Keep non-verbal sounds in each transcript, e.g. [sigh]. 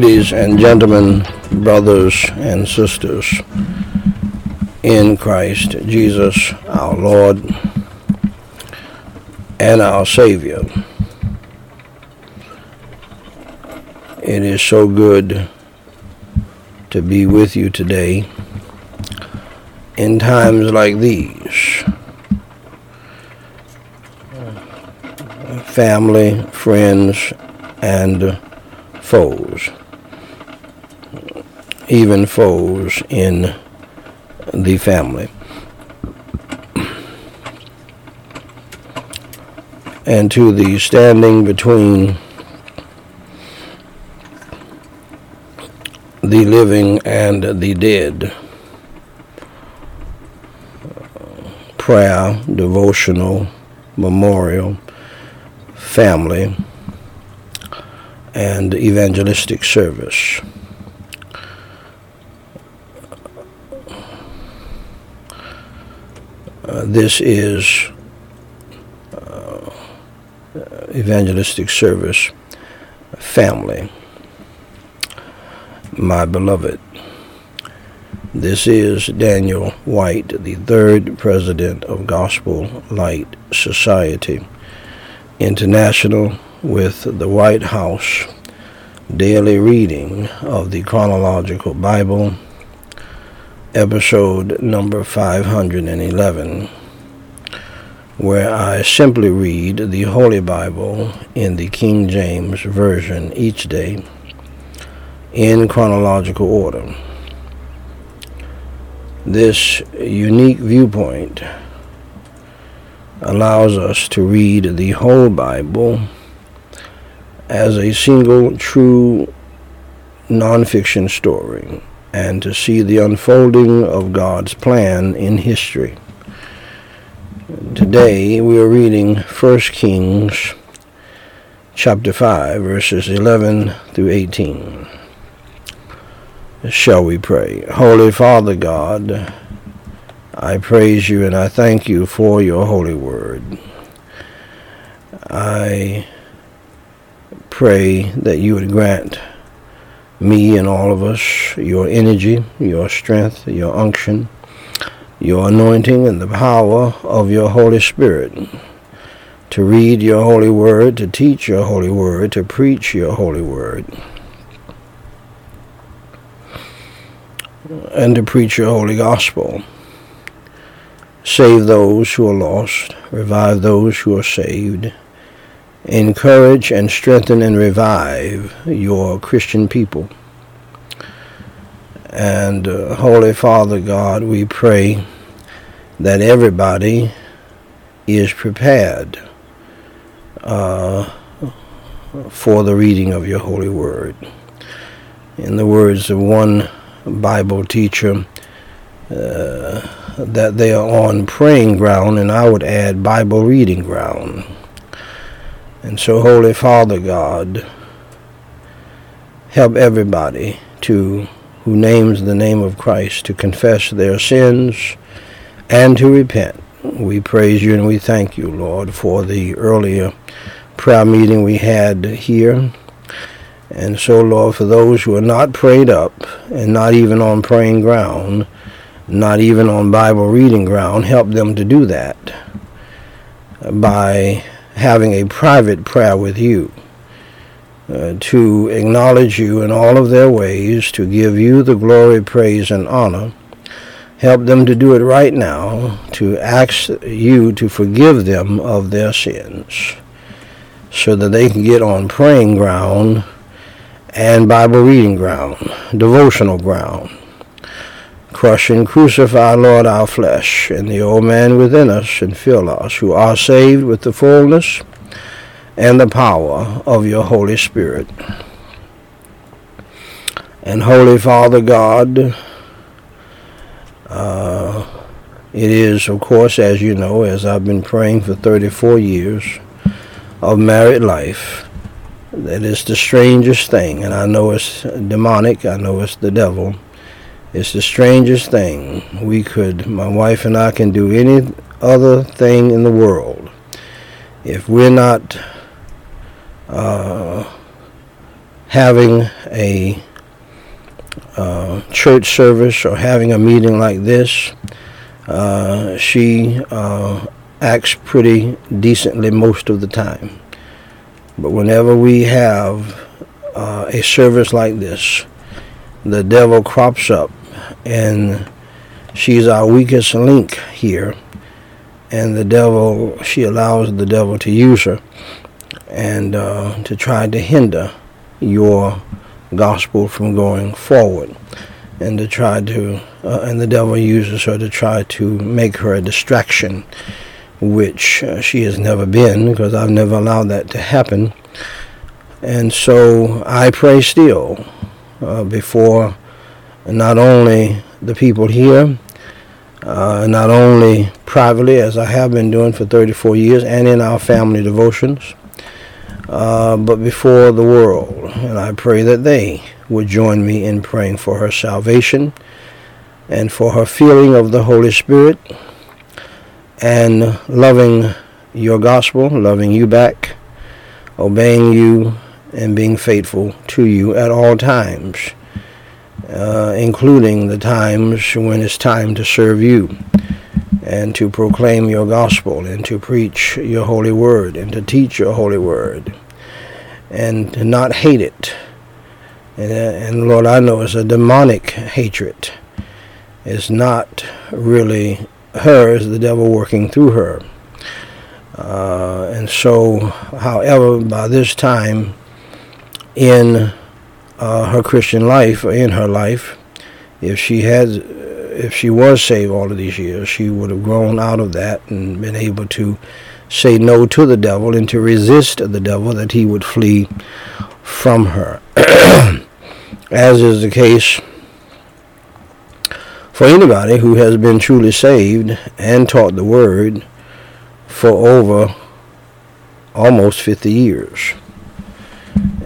Ladies and gentlemen, brothers and sisters in Christ Jesus, our Lord and our Savior. It is so good to be with you today in times like these. Family, friends, and foes, even foes in the family. And to the standing between the living and the dead. Prayer, devotional, memorial, family, and evangelistic service. Uh, this is uh, evangelistic service family, my beloved. This is Daniel Whyte, the third president of Gospel Light Society International with the Whyte House daily reading of the chronological Bible, episode number 511, where I simply read the Holy Bible in the King James Version each day in chronological order. This unique viewpoint allows us to read the whole Bible as a single true nonfiction story and to see the unfolding of God's plan in history. Today we are reading 1 Kings chapter 5 verses 11 through 18. Shall we pray? Holy Father God, I praise you and I thank you for your holy word. I pray that you would grant me and all of us your energy, your strength, your unction, your anointing, and the power of your Holy Spirit to read your holy word, to teach your holy word, to preach your holy word, and to preach your holy gospel. Save those who are lost, revive those who are saved, encourage and strengthen and revive your Christian people. And uh, Holy Father God, we pray that everybody is prepared uh, for the reading of your holy word. In the words of one Bible teacher, uh, that they are on praying ground, and I would add Bible reading ground. And so, Holy Father God, help everybody to who names the name of Christ to confess their sins and to repent. We praise you and we thank you, Lord, for the earlier prayer meeting we had here. And so, Lord, for those who are not prayed up and not even on praying ground, not even on Bible reading ground, help them to do that by having a private prayer with you. Uh, to acknowledge you in all of their ways, to give you the glory, praise, and honor. Help them to do it right now, to ask you to forgive them of their sins, so that they can get on praying ground and Bible reading ground, devotional ground. Crush and crucify, Lord, our flesh, and the old man within us, and fill us, who are saved with the fullness and the power of your Holy Spirit. And Holy Father God, uh, it is, of course, as you know, as I've been praying for 34 years of married life, that is the strangest thing. And I know it's demonic, I know it's the devil. It's the strangest thing. We could, my wife and I can do any other thing in the world. If we're not uh, having a uh, church service or having a meeting like this, uh, she uh, acts pretty decently most of the time. But whenever we have uh, a service like this, the devil crops up and she's our weakest link here. And the devil, she allows the devil to use her and uh, to try to hinder your gospel from going forward and to try to uh, and the devil uses her to try to make her a distraction which uh, she has never been because I've never allowed that to happen and so I pray still uh, before not only the people here uh, not only privately as I have been doing for 34 years and in our family devotions uh, but before the world. And I pray that they would join me in praying for her salvation and for her feeling of the Holy Spirit and loving your gospel, loving you back, obeying you, and being faithful to you at all times, uh, including the times when it's time to serve you and to proclaim your gospel and to preach your holy word and to teach your holy word and to not hate it. And, uh, and Lord, I know it's a demonic hatred. It's not really her, it's the devil working through her. Uh, and so, however, by this time in uh, her Christian life, in her life, if she had if she was saved all of these years, she would have grown out of that and been able to say no to the devil and to resist the devil that he would flee from her. [coughs] As is the case for anybody who has been truly saved and taught the word for over almost 50 years.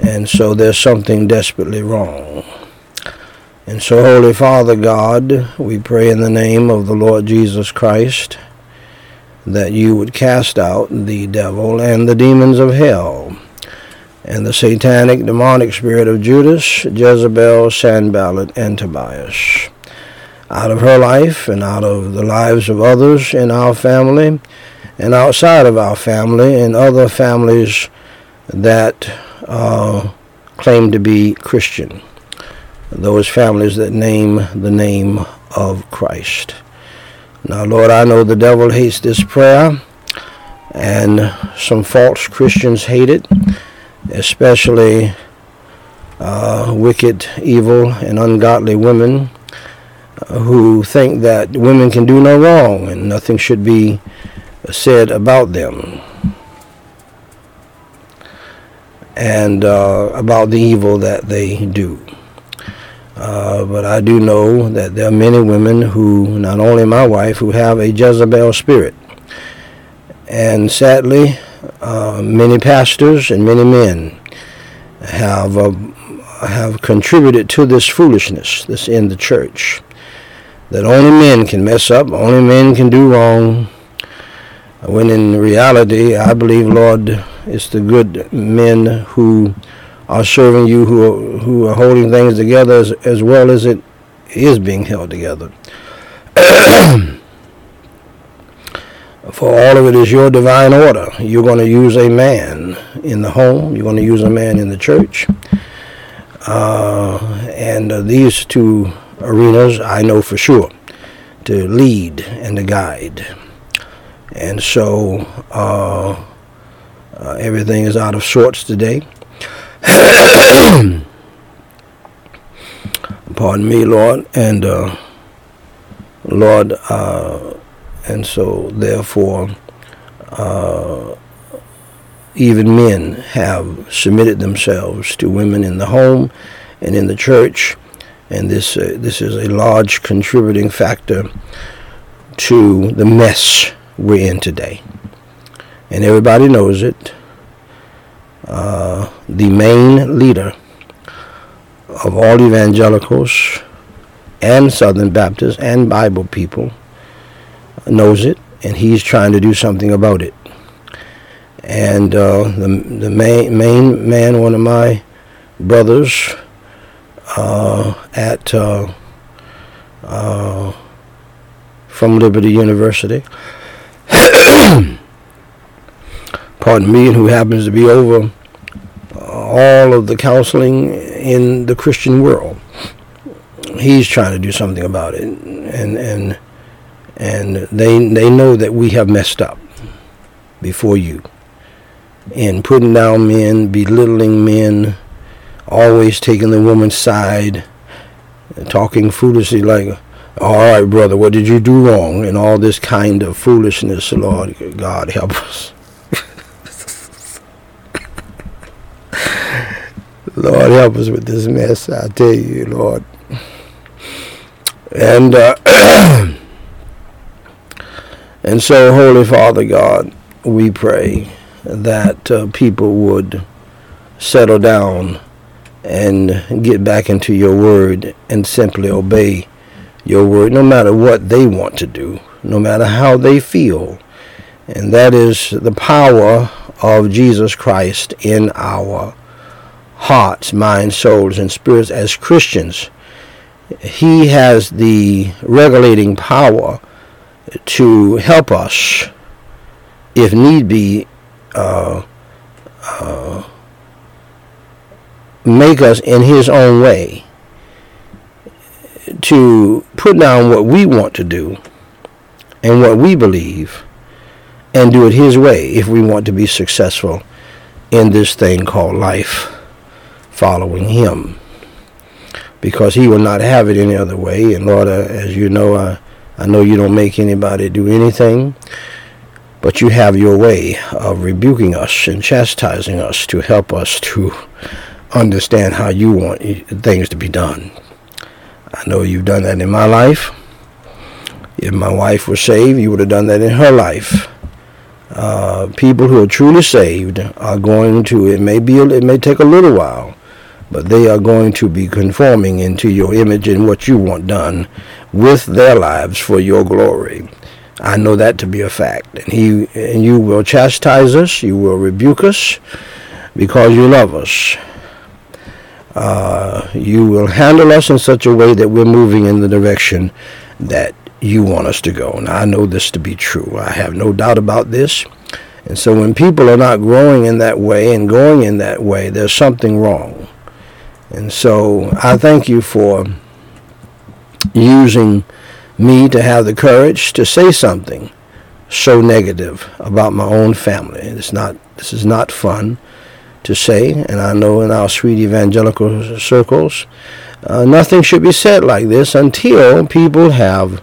And so there's something desperately wrong. And so, Holy Father God, we pray in the name of the Lord Jesus Christ that you would cast out the devil and the demons of hell and the satanic demonic spirit of Judas, Jezebel, Sanballat, and Tobias out of her life and out of the lives of others in our family and outside of our family and other families that uh, claim to be Christian those families that name the name of Christ. Now, Lord, I know the devil hates this prayer, and some false Christians hate it, especially uh, wicked, evil, and ungodly women uh, who think that women can do no wrong and nothing should be said about them and uh, about the evil that they do. Uh, but I do know that there are many women who, not only my wife, who have a Jezebel spirit. And sadly, uh, many pastors and many men have uh, have contributed to this foolishness that's in the church. That only men can mess up, only men can do wrong. When in reality, I believe, Lord, it's the good men who are serving you who are, who are holding things together as, as well as it is being held together. [clears throat] For all of it is your divine order. You're going to use a man in the home. You're going to use a man in the church. Uh, and uh, these two arenas I know for sure to lead and to guide. And so uh, uh everything is out of sorts today. [coughs] Pardon me, Lord, and uh, Lord, uh, and so therefore, uh, even men have submitted themselves to women in the home and in the church, and this uh, this is a large contributing factor to the mess we're in today, and everybody knows it. Uh, the main leader of all evangelicals and Southern Baptists and Bible people knows it, and he's trying to do something about it. And uh, the the main main man, one of my brothers uh, at uh, uh, from Liberty University. Pardon me, and who happens to be over uh, all of the counseling in the Christian world. He's trying to do something about it, and and and they they know that we have messed up before you in putting down men, belittling men, always taking the woman's side, talking foolishly like, all right, brother, what did you do wrong? And all this kind of foolishness, Lord God, help us. Lord, help us with this mess, I tell you, Lord. And, uh, [clears throat] and so, Holy Father God, we pray that uh, people would settle down and get back into your word and simply obey your word, no matter what they want to do, no matter how they feel. And that is the power of Jesus Christ in our hearts, minds, souls, and spirits as Christians. He has the regulating power to help us, if need be, uh, uh, make us in his own way to put down what we want to do and what we believe and do it his way if we want to be successful in this thing called life following him because he will not have it any other way and lord uh, as you know I, I know you don't make anybody do anything but you have your way of rebuking us and chastising us to help us to understand how you want things to be done. I know you've done that in my life. If my wife was saved, you would have done that in her life. Uh, people who are truly saved are going to. It may be. It may take a little while, but they are going to be conforming into your image and what you want done with their lives for your glory. I know that to be a fact. And he and you will chastise us, you will rebuke us because you love us. Uh, you will handle us in such a way that we're moving in the direction that you want us to go. And I know this to be true. I have no doubt about this. And so when people are not growing in that way and going in that way, there's something wrong. And so I thank you for using me to have the courage to say something so negative about my own family. It's not this is not fun to say, and I know in our sweet evangelical circles, uh, nothing should be said like this until people have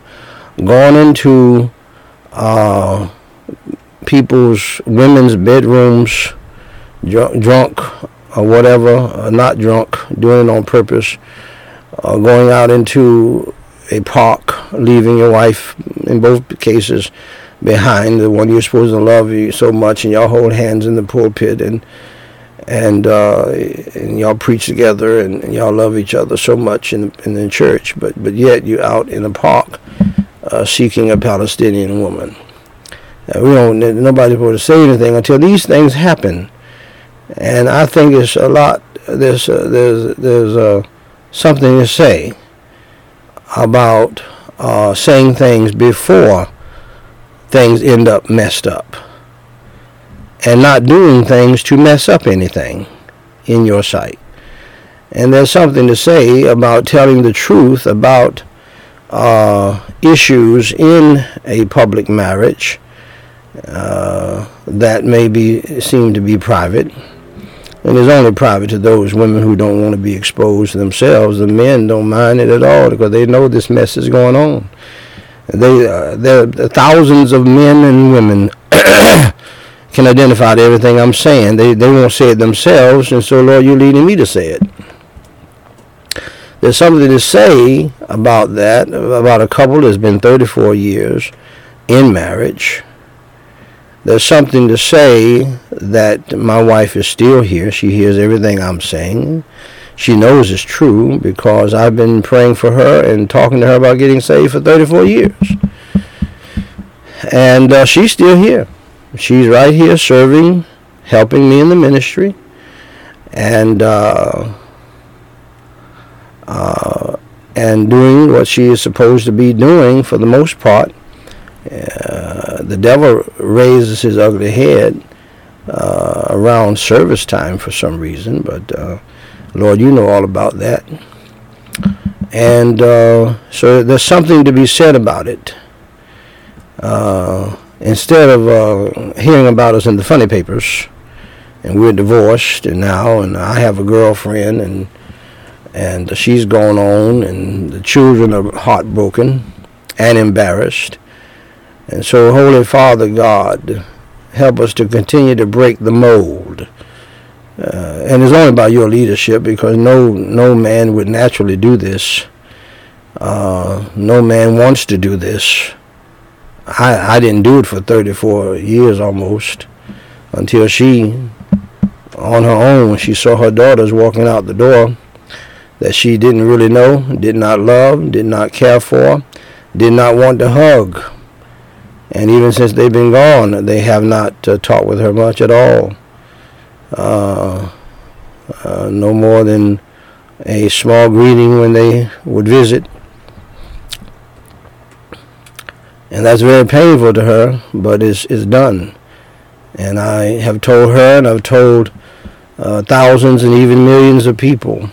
gone into uh, people's women's bedrooms, dr- drunk or whatever, uh, not drunk, doing it on purpose, uh, going out into a park, leaving your wife, in both cases, behind, the one you're supposed to love you so much, and y'all hold hands in the pulpit, and and, uh, and y'all preach together, and, and, y'all love each other so much in in the church, but but yet you're out in the park, uh, seeking a Palestinian woman. Uh, we don't. Nobody's supposed to say anything until these things happen, and I think it's a lot. There's uh, there's there's uh, something to say about uh, saying things before things end up messed up and not doing things to mess up anything in your sight. And there's something to say about telling the truth about uh, issues in a public marriage uh, that may be seem to be private and it's only private to those women who don't want to be exposed themselves. The men don't mind it at all because they know this mess is going on. They, uh, there thousands of men and women [coughs] can identify to everything I'm saying. They, they won't say it themselves, and so, Lord, you're leading me to say it. There's something to say about that, about a couple that's been 34 years in marriage there's something to say that my wife is still here. She hears everything I'm saying. She knows it's true because I've been praying for her and talking to her about getting saved for 34 years. And uh, she's still here. She's right here serving, helping me in the ministry. And uh, uh, and doing what she is supposed to be doing for the most part. Uh, the devil raises his ugly head uh, around service time for some reason, but uh, Lord, you know all about that. And uh, so there's something to be said about it. Uh, instead of hearing about us in the funny papers, and we're divorced and now, and I have a girlfriend, and and she's gone on, and the children are heartbroken and embarrassed. And so, Holy Father God, help us to continue to break the mold. Uh, and it's only by your leadership because no no man would naturally do this. Uh, no man wants to do this. I, I didn't do it for 34 years almost until she, on her own, she saw her daughters walking out the door that she didn't really know, did not love, did not care for, did not want to hug. And even since they've been gone, they have not uh, talked with her much at all. Uh, uh, no more than a small greeting when they would visit. And that's very painful to her, but it's, it's done. And I have told her, and I've told uh, thousands and even millions of people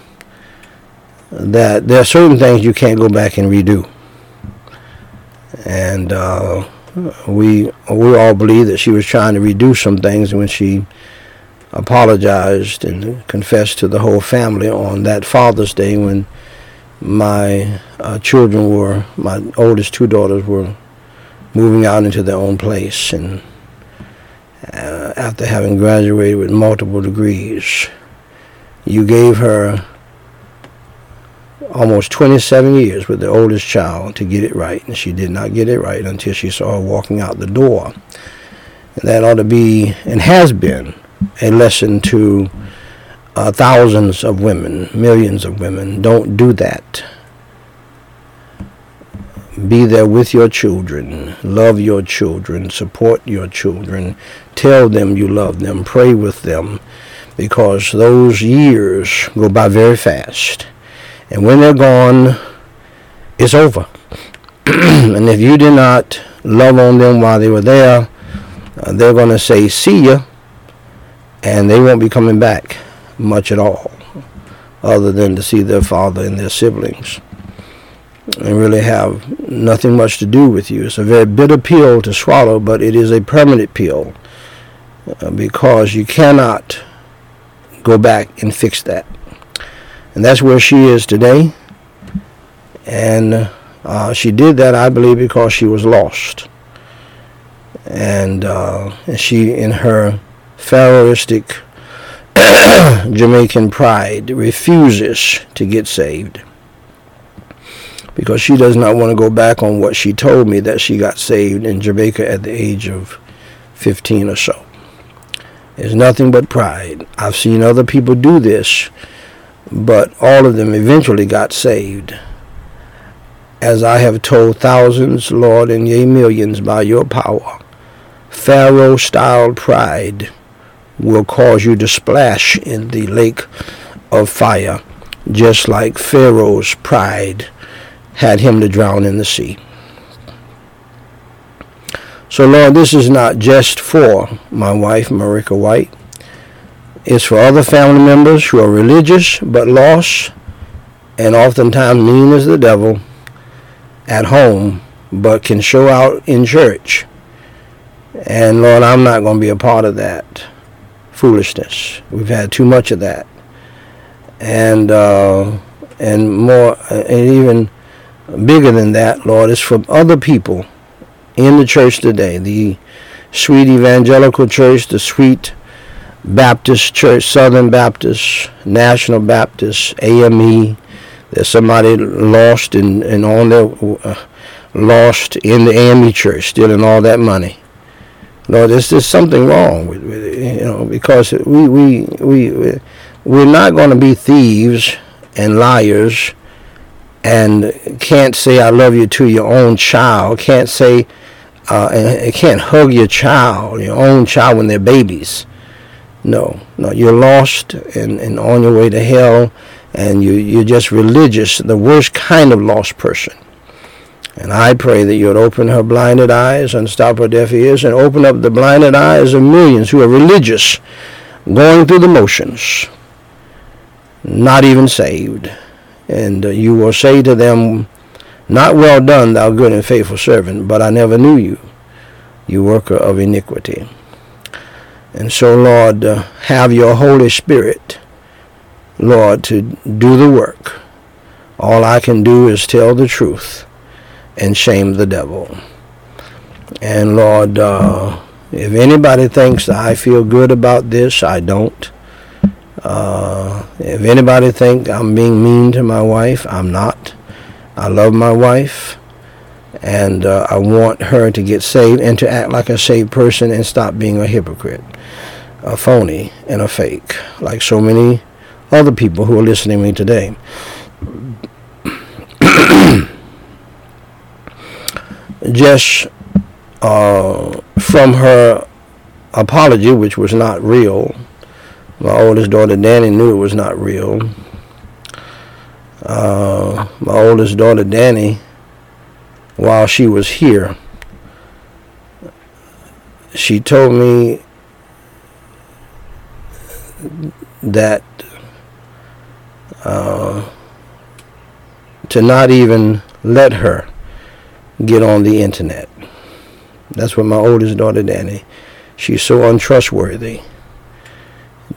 that there are certain things you can't go back and redo. And uh, we we all believe that she was trying to redo some things when she apologized and confessed to the whole family on that Father's Day when my uh, children were, my oldest two daughters were moving out into their own place and uh, after having graduated with multiple degrees. You gave her almost 27 years with the oldest child to get it right, and she did not get it right until she saw her walking out the door. And that ought to be, and has been, a lesson to uh, thousands of women, millions of women. Don't do that. Be there with your children. Love your children. Support your children. Tell them you love them. Pray with them because those years go by very fast and when they're gone, it's over. [clears throat] and if you did not love on them while they were there, uh, they're going to say, see ya, and they won't be coming back much at all, other than to see their father and their siblings. And really have nothing much to do with you. It's a very bitter pill to swallow, but it is a permanent pill uh, because you cannot go back and fix that. And that's where she is today. And uh, she did that, I believe, because she was lost. And uh, she, in her Pharaohistic [coughs] Jamaican pride, refuses to get saved. Because she does not want to go back on what she told me that she got saved in Jamaica at the age of 15 or so. It's nothing but pride. I've seen other people do this but all of them eventually got saved. As I have told thousands, Lord, and yea, millions by your power, Pharaoh style pride will cause you to splash in the lake of fire, just like Pharaoh's pride had him to drown in the sea. So, Lord, this is not just for my wife, Meriqua Whyte is for other family members who are religious but lost and oftentimes mean as the devil at home but can show out in church. And Lord, I'm not going to be a part of that foolishness. We've had too much of that. And uh, and more and even bigger than that, Lord, is from other people in the church today. The sweet evangelical church, the sweet Baptist Church, Southern Baptist, National Baptist, AME. There's somebody lost and and on their uh, lost in the AME church, stealing all that money. Lord, there's just something wrong with, with it, you know, because we we we we're not going to be thieves and liars, and can't say I love you to your own child. Can't say uh, and can't hug your child, your own child when they're babies. No, no, you're lost and, and on your way to hell, and you, you're just religious, the worst kind of lost person. And I pray that you would open her blinded eyes, and stop her deaf ears, and open up the blinded eyes of millions who are religious, going through the motions, not even saved. And uh, you will say to them, Not well done, thou good and faithful servant, but I never knew you, you worker of iniquity. And so, Lord, uh, have your Holy Spirit, Lord, to do the work. All I can do is tell the truth and shame the devil. And Lord, uh, if anybody thinks that I feel good about this, I don't. Uh, if anybody think I'm being mean to my wife, I'm not. I love my wife, and uh, I want her to get saved and to act like a saved person and stop being a hypocrite, a phony, and a fake, like so many other people who are listening to me today. [coughs] just uh, from her apology, which was not real. My oldest daughter Danny knew it was not real. Uh, my oldest daughter Danny, while she was here, she told me that uh, to not even let her get on the internet. That's what my oldest daughter, Danny, she's so untrustworthy.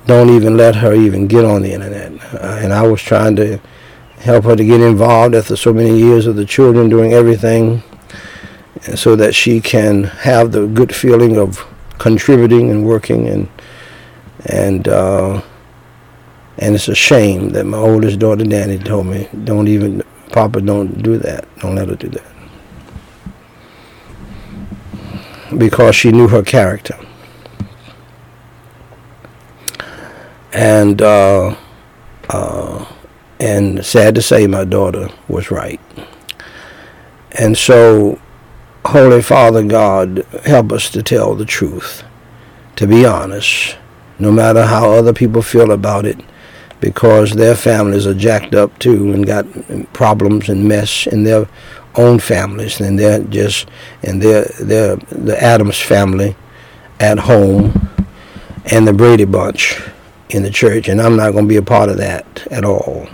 Don't even let her even get on the internet. Uh, and I was trying to help her to get involved after so many years of the children doing everything so that she can have the good feeling of contributing and working and and uh, and it's a shame that my oldest daughter Danny told me don't even Papa don't do that don't let her do that because she knew her character. And uh, uh, and sad to say, my daughter was right. And so, Holy Father God, help us to tell the truth, to be honest, no matter how other people feel about it, because their families are jacked up too and got problems and mess in their own families, and they're just and they're they're the Addams family at home, and the Brady bunch in the church, and I'm not going to be a part of that at all.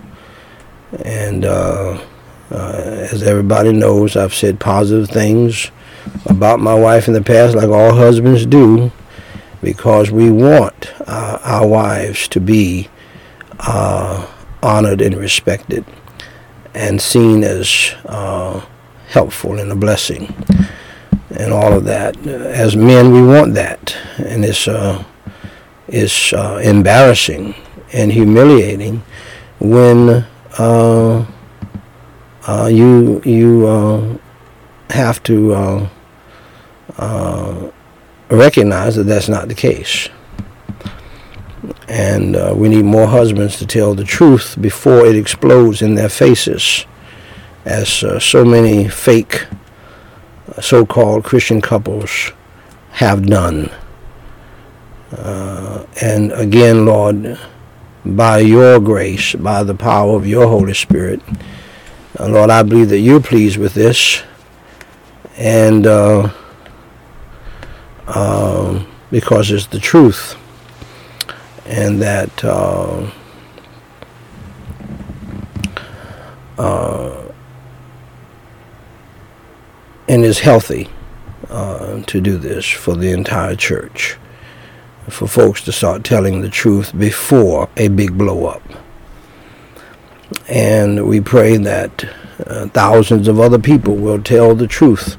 And uh, uh, as everybody knows, I've said positive things about my wife in the past, like all husbands do, because we want uh, our wives to be uh, honored and respected and seen as uh, helpful and a blessing and all of that. As men, we want that, and it's uh, it's uh, embarrassing and humiliating when uh, uh you you uh, have to uh, recognize that that's not the case. And uh, we need more husbands to tell the truth before it explodes in their faces, as uh, so many fake uh, so-called Christian couples have done. Uh, and again, Lord, by your grace, by the power of your Holy Spirit, uh, Lord, I believe that you're pleased with this. And uh, um, because it's the truth. And that uh, uh, and is healthy uh, to do this for the entire church, for folks to start telling the truth before a big blow up. And we pray that uh, thousands of other people will tell the truth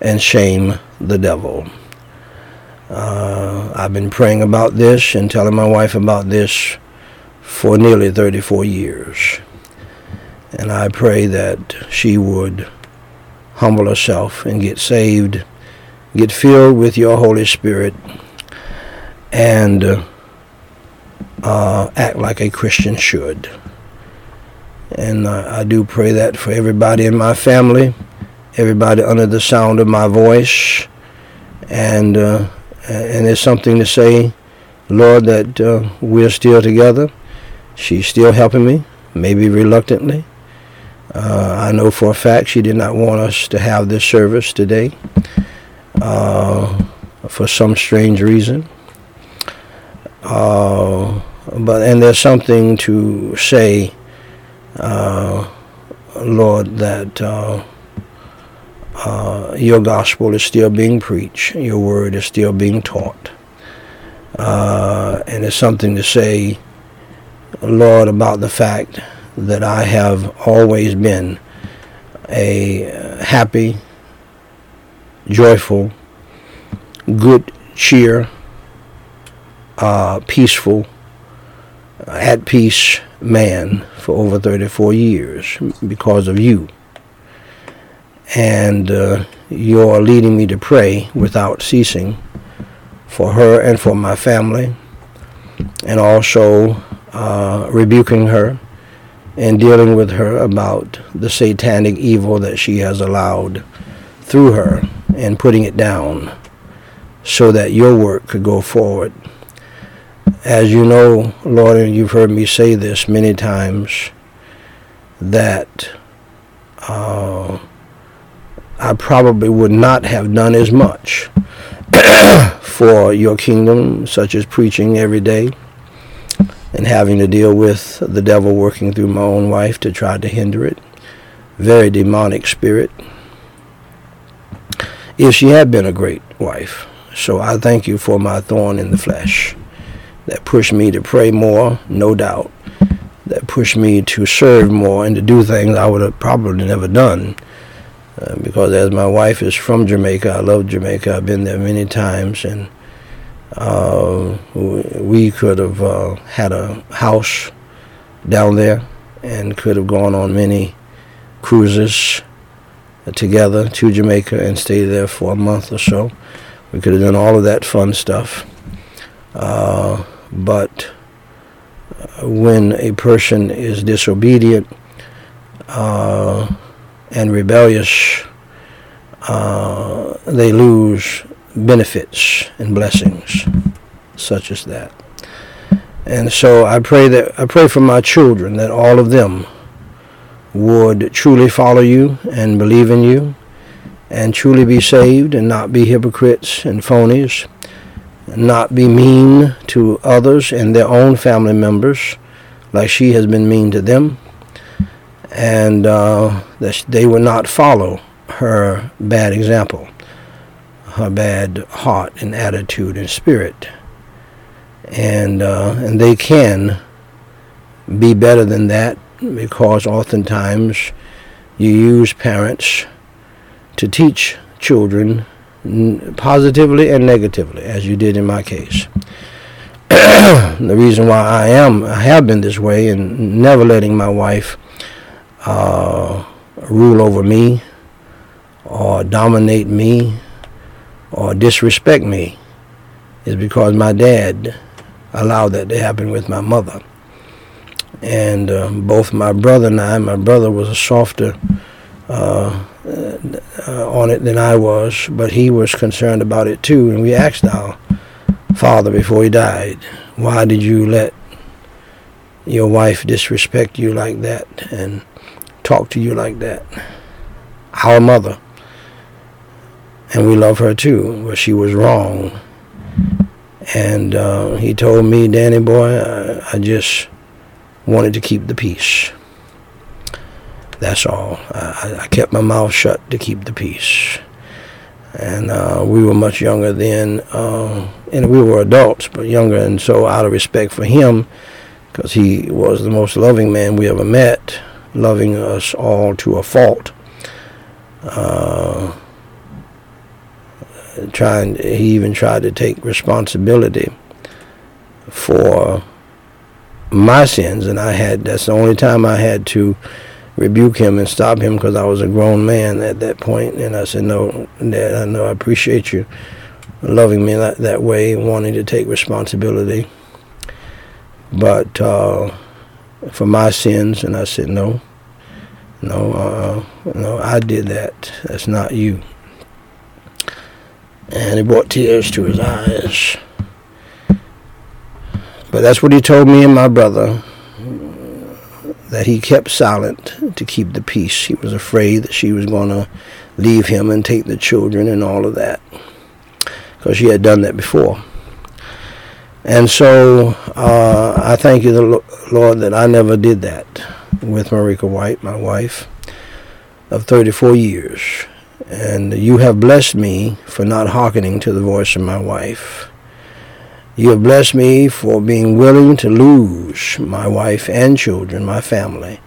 and shame the devil. Uh, I've been praying about this and telling my wife about this for nearly 34 years. And I pray that she would humble herself and get saved, get filled with your Holy Spirit, and uh, act like a Christian should. And uh, I do pray that for everybody in my family, everybody under the sound of my voice, and uh, and it's something to say, Lord, that uh, we're still together. She's still helping me, maybe reluctantly. Uh, I know for a fact she did not want us to have this service today uh, for some strange reason. Uh, but and there's something to say, uh, Lord, that uh, uh, your gospel is still being preached, your word is still being taught, and it's something to say, Lord, about the fact that I have always been a happy, joyful, good cheer, uh, peaceful, at peace man for over 34 years because of you. And uh, you're leading me to pray without ceasing for her and for my family, and also uh, rebuking her and dealing with her about the satanic evil that she has allowed through her and putting it down so that your work could go forward. As you know, Lord, and you've heard me say this many times, that uh, I probably would not have done as much [coughs] for your kingdom, such as preaching every day and having to deal with the devil working through my own wife to try to hinder it. Very demonic spirit. If she had been a great wife. So I thank you for my thorn in the flesh that pushed me to pray more, no doubt. That pushed me to serve more and to do things I would have probably never done. Uh, because as my wife is from Jamaica, I love Jamaica. I've been there many times and uh, we could have uh, had a house down there and could have gone on many cruises together to Jamaica and stay there for a month or so. We could have done all of that fun stuff. Uh, but uh, when a person is disobedient uh, and rebellious, uh, they lose benefits and blessings such as that. And so I pray that I pray for my children that all of them would truly follow you and believe in you and truly be saved and not be hypocrites and phonies, not be mean to others and their own family members like she has been mean to them, and uh, that they would not follow her bad example her bad heart and attitude and spirit. And, uh, and they can be better than that because oftentimes you use parents to teach children positively and negatively, as you did in my case. [clears throat] the reason why I am, I have been this way and never letting my wife uh, rule over me or dominate me or disrespect me is because my dad allowed that to happen with my mother. And uh, both my brother and I, my brother was a softer uh, uh, on it than I was, but he was concerned about it too. And we asked our father before he died, why did you let your wife disrespect you like that and talk to you like that? Our mother and we love her too, but she was wrong. And uh, he told me, Danny boy, I, I, just wanted to keep the peace. That's all. I, I, kept my mouth shut to keep the peace. And uh, we were much younger then, uh, and we were adults, but younger. And so, out of respect for him, because he was the most loving man we ever met, loving us all to a fault. Uh, trying he even tried to take responsibility for my sins and I had that's the only time I had to rebuke him and stop him because I was a grown man at that point. and I said no dad I know I appreciate you loving me that, that way wanting to take responsibility but uh, for my sins and I said no no uh, no I did that that's not you and it brought tears to his eyes. But that's what he told me and my brother that he kept silent to keep the peace. He was afraid that she was going to leave him and take the children and all of that because she had done that before. And so uh, I thank you, the Lord, that I never did that with Meriqua Whyte, my wife, of 34 years. And you have blessed me for not hearkening to the voice of my wife. You have blessed me for being willing to lose my wife and children, my family,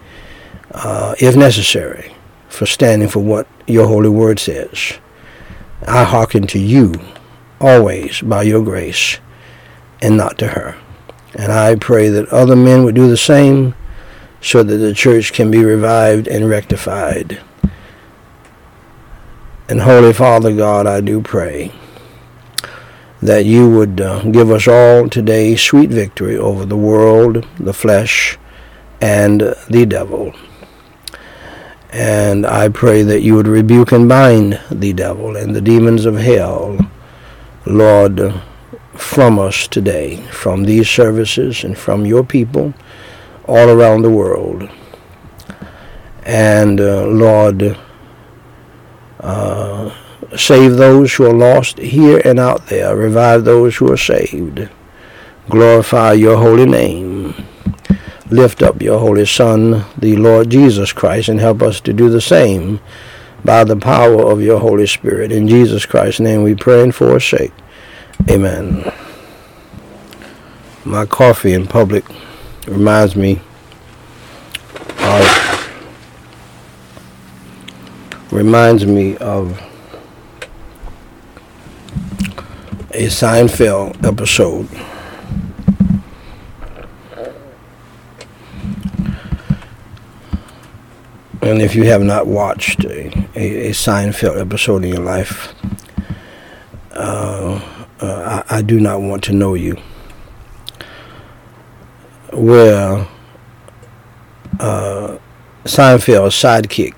uh, if necessary, for standing for what your holy word says. I hearken to you always by your grace and not to her. And I pray that other men would do the same so that the church can be revived and rectified. And Holy Father God, I do pray that you would uh, give us all today sweet victory over the world, the flesh, and the devil. And I pray that you would rebuke and bind the devil and the demons of hell, Lord, from us today, from these services and from your people all around the world. And uh, Lord, uh, save those who are lost here and out there. Revive those who are saved. Glorify your holy name. Lift up your holy Son, the Lord Jesus Christ, and help us to do the same by the power of your Holy Spirit. In Jesus Christ's name we pray and forsake. Amen. My coffee in public reminds me of reminds me of a Seinfeld episode. And if you have not watched a, a, a Seinfeld episode in your life, uh, uh, I, I do not want to know you. Where uh, Seinfeld's sidekick,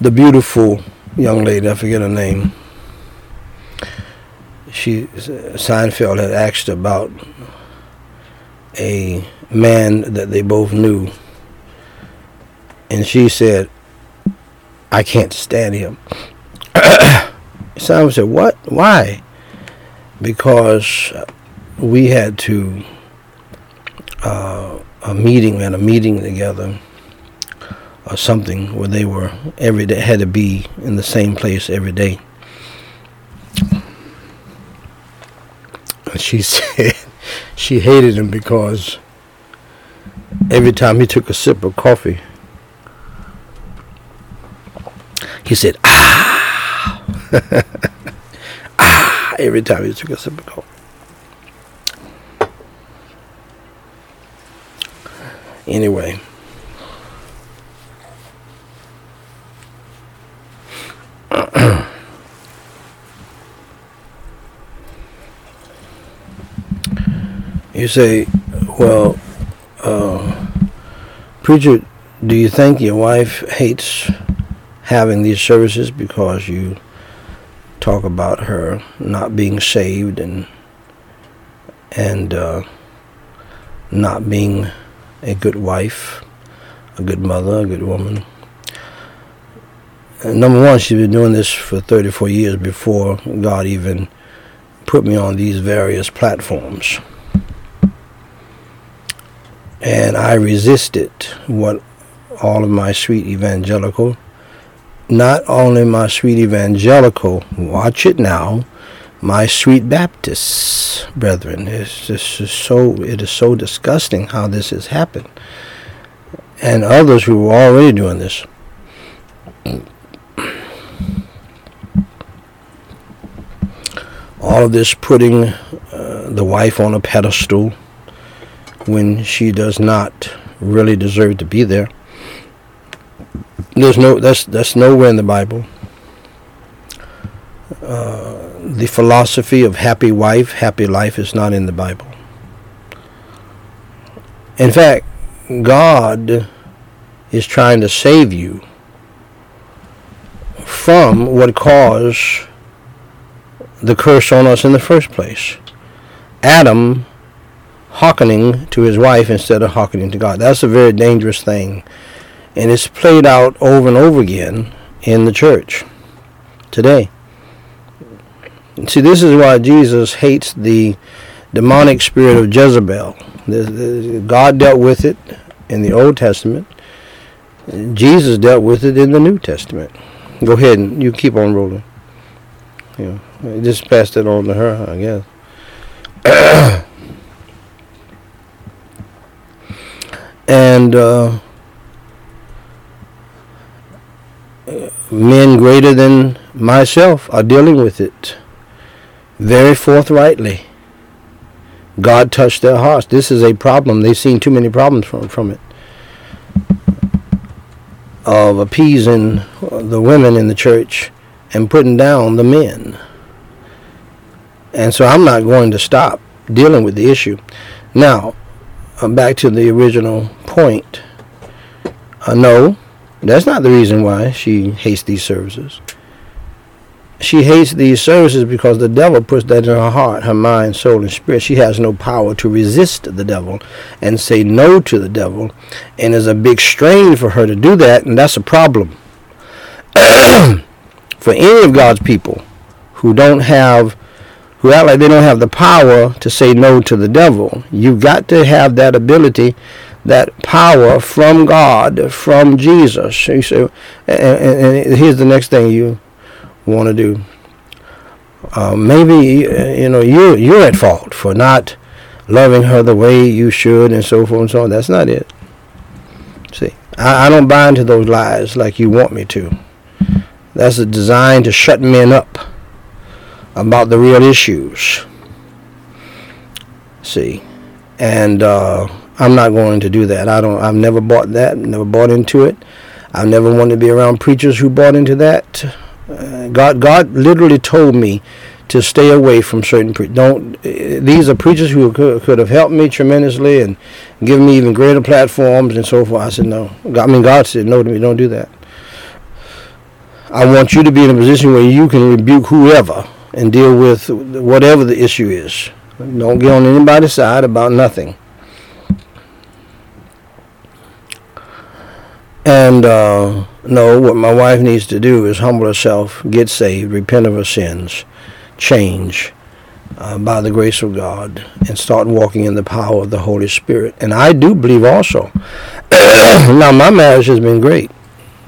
the beautiful young lady, I forget her name, she Seinfeld had asked about a man that they both knew, and she said, "I can't stand him." [coughs] Seinfeld said, "What? Why?" Because we had to uh, a meeting, we had a meeting together or something where they were every day had to be in the same place every day. She [laughs] said she hated him because every time he took a sip of coffee, he said, ah, [laughs] ah, every time he took a sip of coffee. Anyway. [clears throat] you say, well, uh, preacher, do you think your wife hates having these services because you talk about her not being saved and and uh, not being a good wife, a good mother, a good woman? And number one, she's been doing this for 34 years before God even put me on these various platforms and I resisted what all of my sweet evangelical, not only my sweet evangelical, watch it now, my sweet Baptists brethren. It's just so it is so disgusting how this has happened. And others who were already doing this. All of this putting uh, the wife on a pedestal when she does not really deserve to be there. There's no that's that's nowhere in the Bible. Uh, the philosophy of happy wife, happy life is not in the Bible. In fact, God is trying to save you from what caused the curse on us in the first place. Adam hearkening to his wife instead of hearkening to God. That's a very dangerous thing. And it's played out over and over again in the church today. See, this is why Jesus hates the demonic spirit of Jezebel. God dealt with it in the Old Testament. Jesus dealt with it in the New Testament. Go ahead and you keep on rolling. You know, just pass it on to her, I guess. [clears throat] and uh, men greater than myself are dealing with it very forthrightly. God touched their hearts. This is a problem. They've seen too many problems from, from it. Of appeasing the women in the church and putting down the men. And so I'm not going to stop dealing with the issue. Now, back to the original point. Uh, no, that's not the reason why she hates these services she hates these services because the devil puts that in her heart, her mind, soul, and spirit. She has no power to resist the devil and say no to the devil. And there's a big strain for her to do that, and that's a problem. [clears throat] for any of God's people who don't have, who act like they don't have the power to say no to the devil, you've got to have that ability that power from God, from Jesus. You say, and, here's the next thing you want to do. Uh, maybe uh, you know you you're at fault for not loving her the way you should, and so forth and so on. That's not it. See, I, I don't buy into those lies like you want me to. That's a design to shut men up about the real issues. See, and uh, I'm not going to do that. I don't. I've never bought that. Never bought into it. I've never wanted to be around preachers who bought into that. Uh, God, God literally told me to stay away from certain pre- don't. Uh, these are preachers who could, could have helped me tremendously and given me even greater platforms and so forth. I said no. I mean, God said no to me. Don't do that. I want you to be in a position where you can rebuke whoever and deal with whatever the issue is. Don't get on anybody's side about nothing. And uh, no, what my wife needs to do is humble herself, get saved, repent of her sins, change uh, by the grace of God, and start walking in the power of the Holy Spirit. And I do believe also. [clears throat] now, my marriage has been great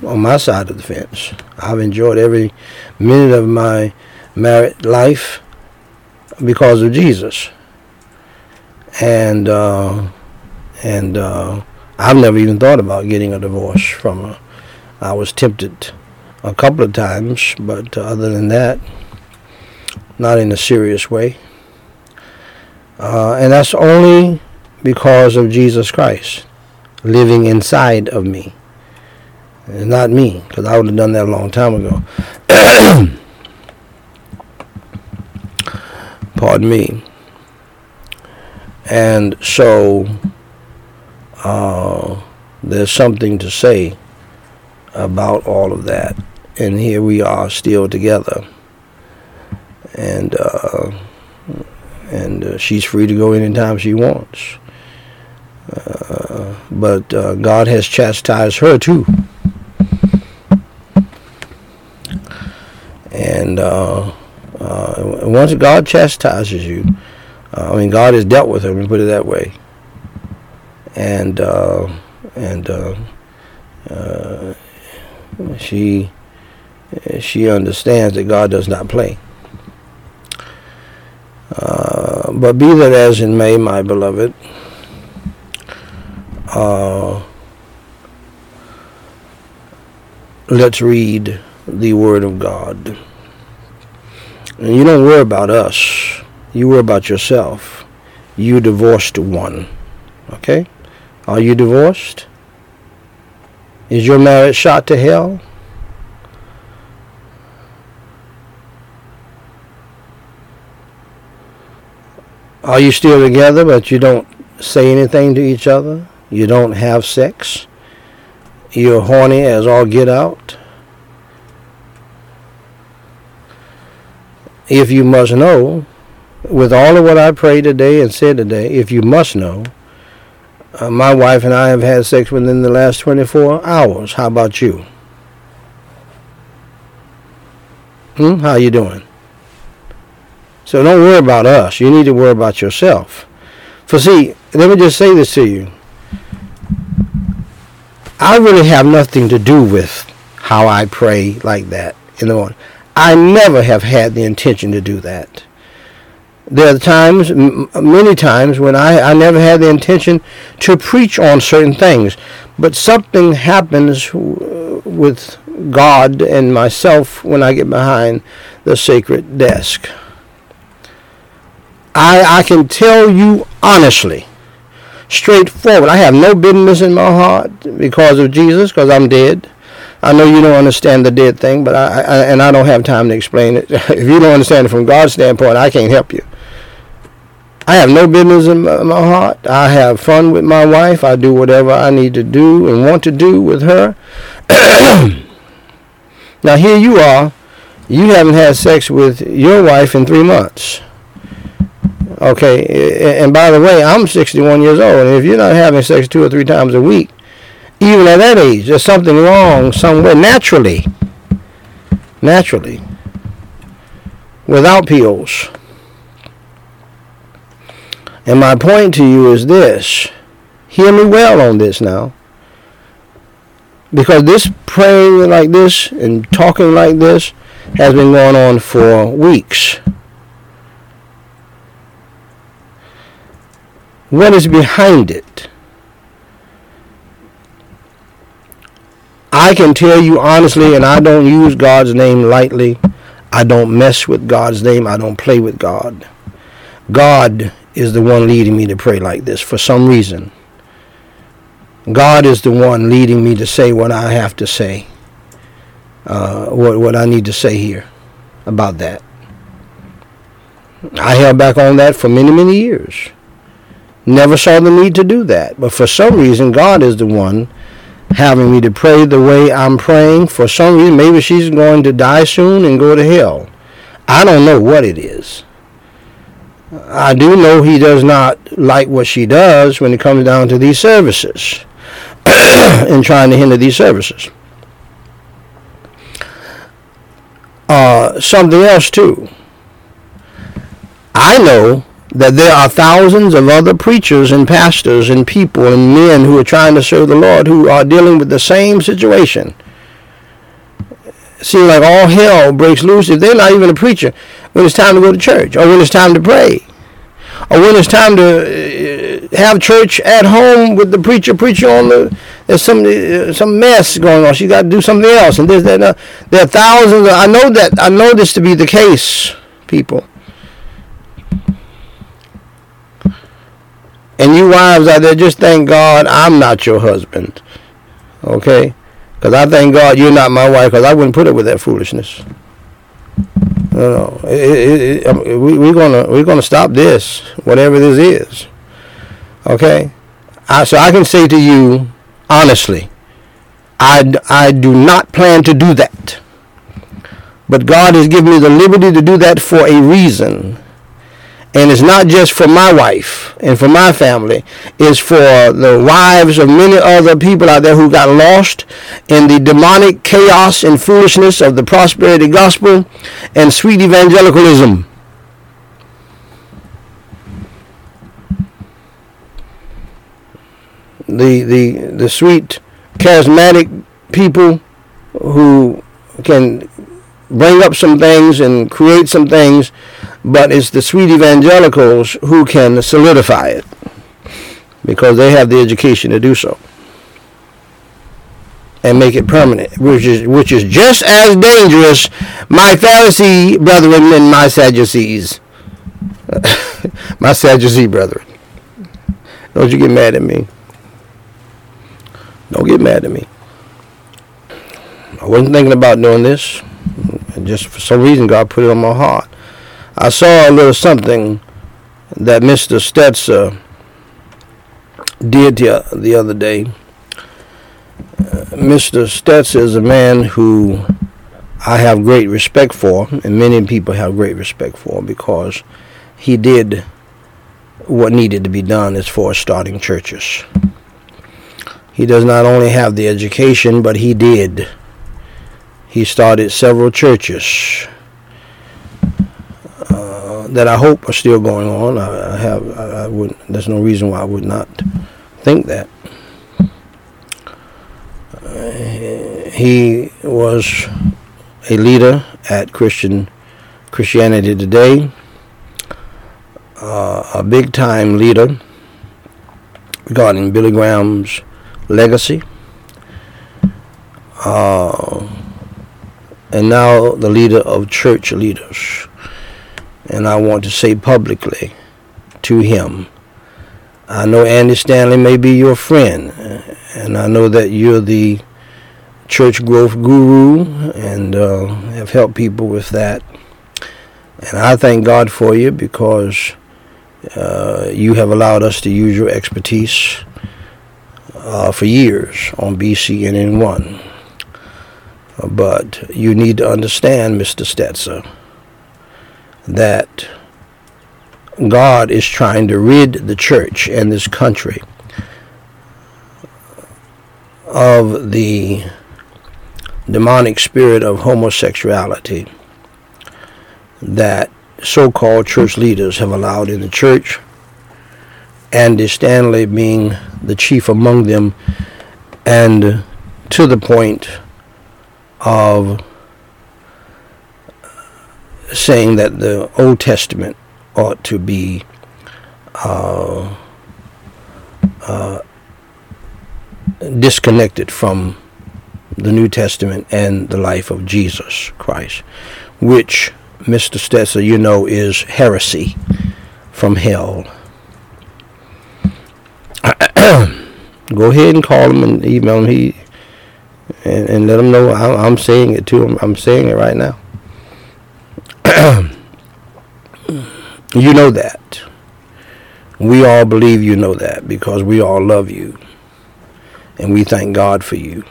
on my side of the fence. I've enjoyed every minute of my married life because of Jesus. And uh, and uh, I've never even thought about getting a divorce from her. I was tempted a couple of times, but other than that, not in a serious way. Uh, and that's only because of Jesus Christ living inside of me. It's not me, because I would have done that a long time ago. [clears throat] Pardon me. And so uh, there's something to say about all of that. And here we are still together. And uh, and uh, she's free to go anytime she wants. Uh, but uh, God has chastised her too. And uh, uh, once God chastises you, I mean, God has dealt with let me put it that way and uh, and uh, uh, she she understands that God does not play. Uh, but be that as it may, my beloved, uh, let's read the Word of God. And you don't worry about us. You worry about yourself. You divorced one. Okay? Are you divorced? Is your marriage shot to hell? Are you still together but you don't say anything to each other? You don't have sex? You're horny as all get out? If you must know, with all of what I prayed today and said today, if you must know, uh, my wife and I have had sex within the last 24 hours. How about you? Hmm? How you doing? So don't worry about us. You need to worry about yourself. For see, let me just say this to you. I really have nothing to do with how I pray like that in the morning. I never have had the intention to do that. There are times, many times, when I, I never had the intention to preach on certain things. But something happens with God and myself when I get behind the sacred desk. I, I can tell you honestly, straightforward, I have no bitterness in my heart because of Jesus, because I'm dead. I know you don't understand the dead thing, but I, I, and I don't have time to explain it. [laughs] if you don't understand it from God's standpoint, I can't help you. I have no business in my, heart. I have fun with my wife. I do whatever I need to do and want to do with her. [clears throat] now here you are. You haven't had sex with your wife in three months. Okay, and by the way, I'm 61 years old, and if you're not having sex two or three times a week, even at that age, there's something wrong somewhere naturally. Naturally. Without pills. And my point to you is this. Hear me well on this now. Because this praying like this and talking like this has been going on for weeks. What is behind it? I can tell you honestly, and I don't use God's name lightly. I don't mess with God's name. I don't play with God. God is the one leading me to pray like this for some reason. God is the one leading me to say what I have to say, uh, what, what I need to say here about that. I held back on that for many, many years. Never saw the need to do that. But for some reason, God is the one having me to pray the way I'm praying. For some reason, maybe she's going to die soon and go to hell. I don't know what it is. I do know he does not like what she does when it comes down to these services [clears throat] and trying to hinder these services. Uh, something else too. I know that there are thousands of other preachers and pastors and people and men who are trying to serve the Lord who are dealing with the same situation. Seems like all hell breaks loose if they're not even a preacher when it's time to go to church or when it's time to pray or when it's time to uh, have church at home with the preacher preaching on the there's some uh, some mess going on. She got to do something else, and there's that. There are thousands. Of, I know that. I know this to be the case, people. And you wives out there, just thank God I'm not your husband, okay? Because I thank God you're not my wife, because I wouldn't put up with that foolishness. No, no. It, it, it, um, we, we're gonna we're gonna stop this, whatever this is. Okay, I, so I can say to you honestly, I I do not plan to do that. But God has given me the liberty to do that for a reason. And it's not just for my wife and for my family. It's for the wives of many other people out there who got lost in the demonic chaos and foolishness of the prosperity gospel and sweet evangelicalism. The, the, the sweet charismatic people who can bring up some things and create some things but it's the sweet evangelicals who can solidify it because they have the education to do so and make it permanent, which is which is just as dangerous, my Pharisee brethren and my Sadducees, [laughs] my Sadducee brethren. Don't you get mad at me? Don't get mad at me. I wasn't thinking about doing this. Just for some reason, God put it on my heart. I saw a little something that Mr. Stetzer did the, the other day. Uh, Mr. Stetzer is a man who I have great respect for, and many people have great respect for because he did what needed to be done as far as starting churches. He does not only have the education, but he did. He started several churches uh, that I hope are still going on. I, I have, I, I would. There's no reason why I would not think that. Uh, he was a leader at Christian Christianity Today, uh, a big time leader regarding Billy Graham's legacy. Uh, and now the leader of church leaders. And I want to say publicly to him, I know Andy Stanley may be your friend, and I know that you're the church growth guru and uh, have helped people with that. And I thank God for you because uh, you have allowed us to use your expertise uh, for years on BCNN1. But you need to understand, Mr. Stetzer, that God is trying to rid the church and this country of the demonic spirit of homosexuality that so-called church leaders have allowed in the church Andy Stanley being the chief among them, and to the point of saying that the Old Testament ought to be uh, uh, disconnected from the New Testament and the life of Jesus Christ, which, Mr. Stetzer, you know, is heresy from hell. [clears throat] Go ahead and call him and email him. He and, and let them know I, I'm saying it to him. I'm saying it right now. [clears throat] you know that. We all believe you know that because we all love you. And we thank God for you.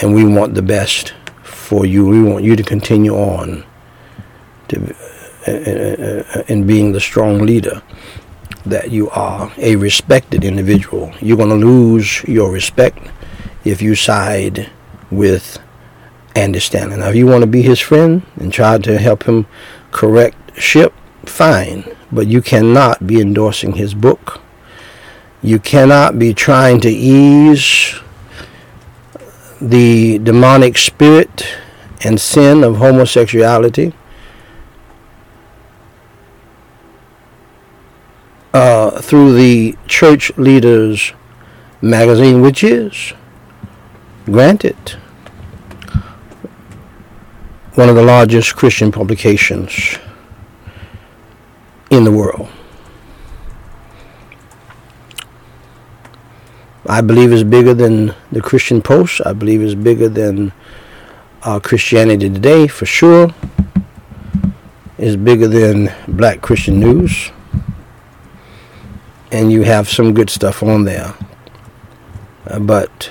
And we want the best for you. We want you to continue on to uh, uh in being the strong leader that you are a respected individual. You're going to lose your respect if you side with Andy Stanley. Now, if you want to be his friend and try to help him correct ship, fine. But you cannot be endorsing his book. You cannot be trying to ease the demonic spirit and sin of homosexuality uh, through the church leaders magazine, which is, granted, one of the largest Christian publications in the world. I believe it's bigger than the Christian Post. I believe it's bigger than uh, Christianity Today, for sure. It's bigger than Black Christian News and you have some good stuff on there. Uh, but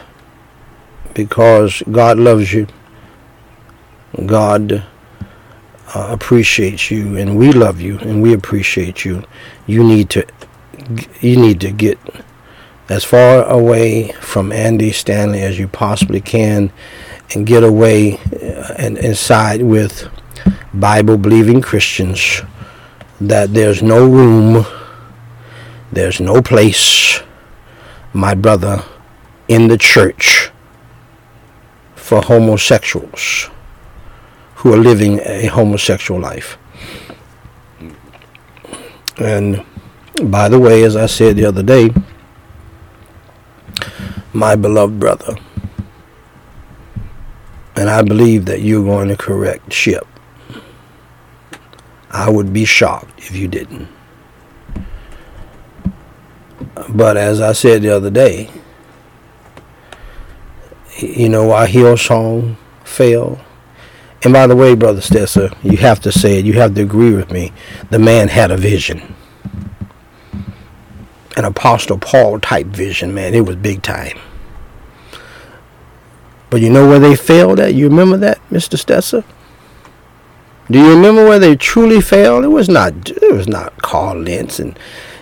because God loves you, God uh, appreciates you, and we love you, and we appreciate you. You need to you need to get as far away from Andy Stanley as you possibly can, and get away uh, and, and side with Bible believing Christians. That there's no room there's no place, my brother, in the church for homosexuals who are living a homosexual life. And by the way, as I said the other day, my beloved brother, and I believe that you're going to correct ship. I would be shocked if you didn't. But as I said the other day, you know why Hillsong fell? And by the way, Brother Stetzer, you have to say it, you have to agree with me. The man had a vision. An Apostle Paul type vision, man. It was big time. But you know where they failed at? You remember that, Mr. Stetzer? Do you remember where they truly failed? It was not. It was not Carl Lentz and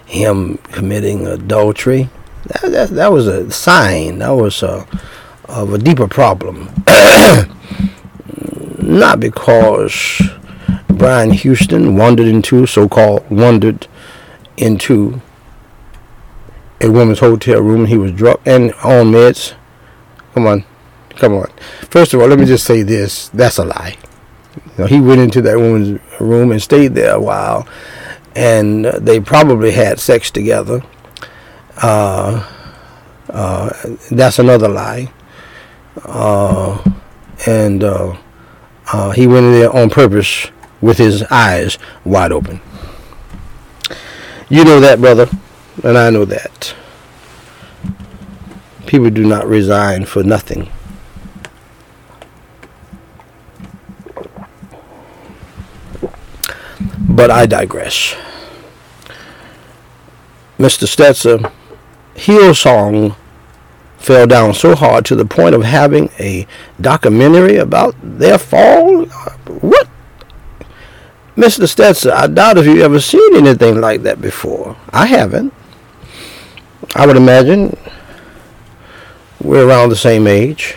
him committing adultery. That, that, that was a sign. That was a, of a deeper problem. [coughs] not because Brian Houston wandered into so-called wandered into a woman's hotel room. He was drunk and on meds. Come on, come on. First of all, let me just say this: that's a lie. You know, he went into that woman's room and stayed there a while, and they probably had sex together. Uh, uh, that's another lie. Uh, and uh, uh, he went in there on purpose with his eyes wide open. You know that, brother, and I know that. People do not resign for nothing. But I digress. Mr. Stetzer, Hillsong fell down so hard to the point of having a documentary about their fall? What? Mr. Stetzer, I doubt if you've ever seen anything like that before. I haven't. I would imagine we're around the same age.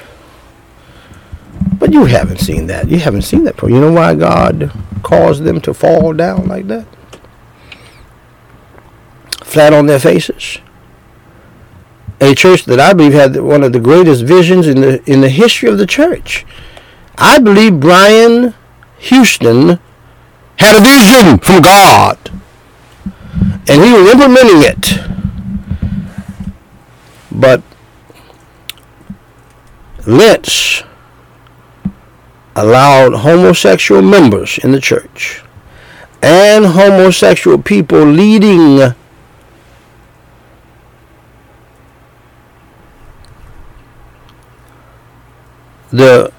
But you haven't seen that. You haven't seen that before. You know why God caused them to fall down like that? Flat on their faces a church that I believe had one of the greatest visions in the in the history of the church. I believe Brian Houston had a vision from God, and he was implementing it. But Lynch allowed homosexual members in the church and homosexual people leading the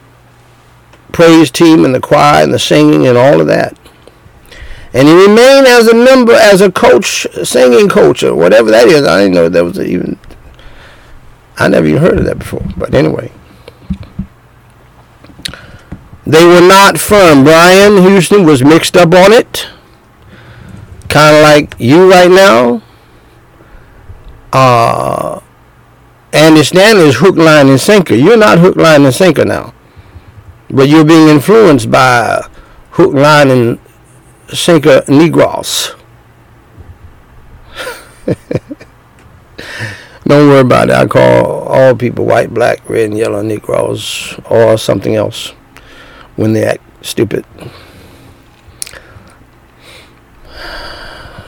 praise team and the choir and the singing and all of that. And he remained as a member, as a coach, singing coach, or whatever that is. I didn't know that was even, I never even heard of that before. But anyway. They were not firm. Brian Houston was mixed up on it. Kind of like you right now. Uh, Andy Stanley is hook, line, and sinker. You're not hook, line, and sinker now. But you're being influenced by hook, line, and sinker Negroes. [laughs] Don't worry about it. I call all people white, black, red, and yellow Negroes or something else when they act stupid.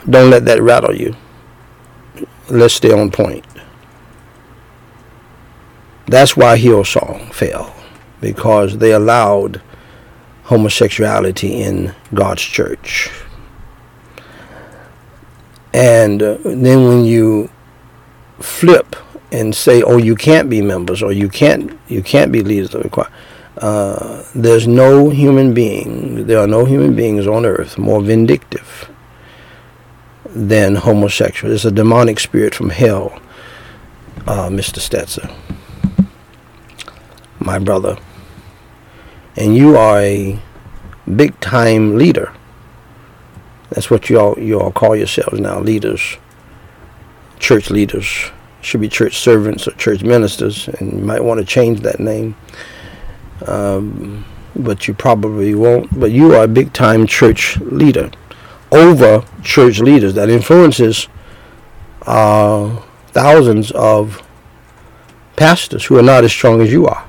Don't let that rattle you. Let's stay on point. That's why Hillsong fell, because they allowed homosexuality in God's church. And uh, then when you flip and say, "Oh, you can't be members, or you can't you can't be leaders of the choir," uh, there's no human being, there are no human beings on earth more vindictive than homosexual. It's a demonic spirit from hell, uh, Mr. Stetzer my brother, and you are a big time leader. That's what you all you all call yourselves now, leaders, church leaders. Should be church servants or church ministers, and you might want to change that name. Um, but you probably won't. But you are a big time church leader over church leaders that influences uh, thousands of pastors who are not as strong as you are.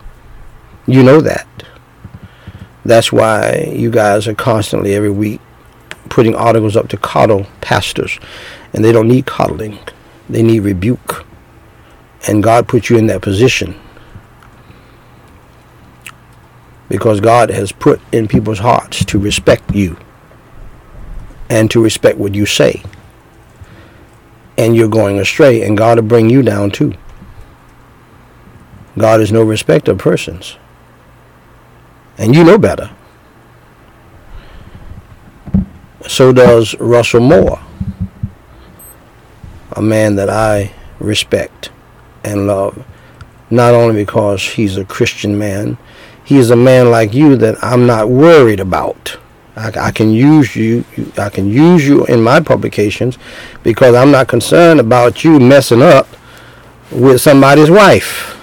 You know that. That's why you guys are constantly every week putting articles up to coddle pastors. And they don't need coddling, they need rebuke. And God put you in that position because God has put in people's hearts to respect you and to respect what you say. And you're going astray, and God will bring you down too. God is no respecter of persons. And you know better. So does Russell Moore, a man that I respect and love, not only because he's a Christian man, he's a man like you that I'm not worried about I, I, can use you. I can use you in my publications because I'm not concerned about you messing up with somebody's wife.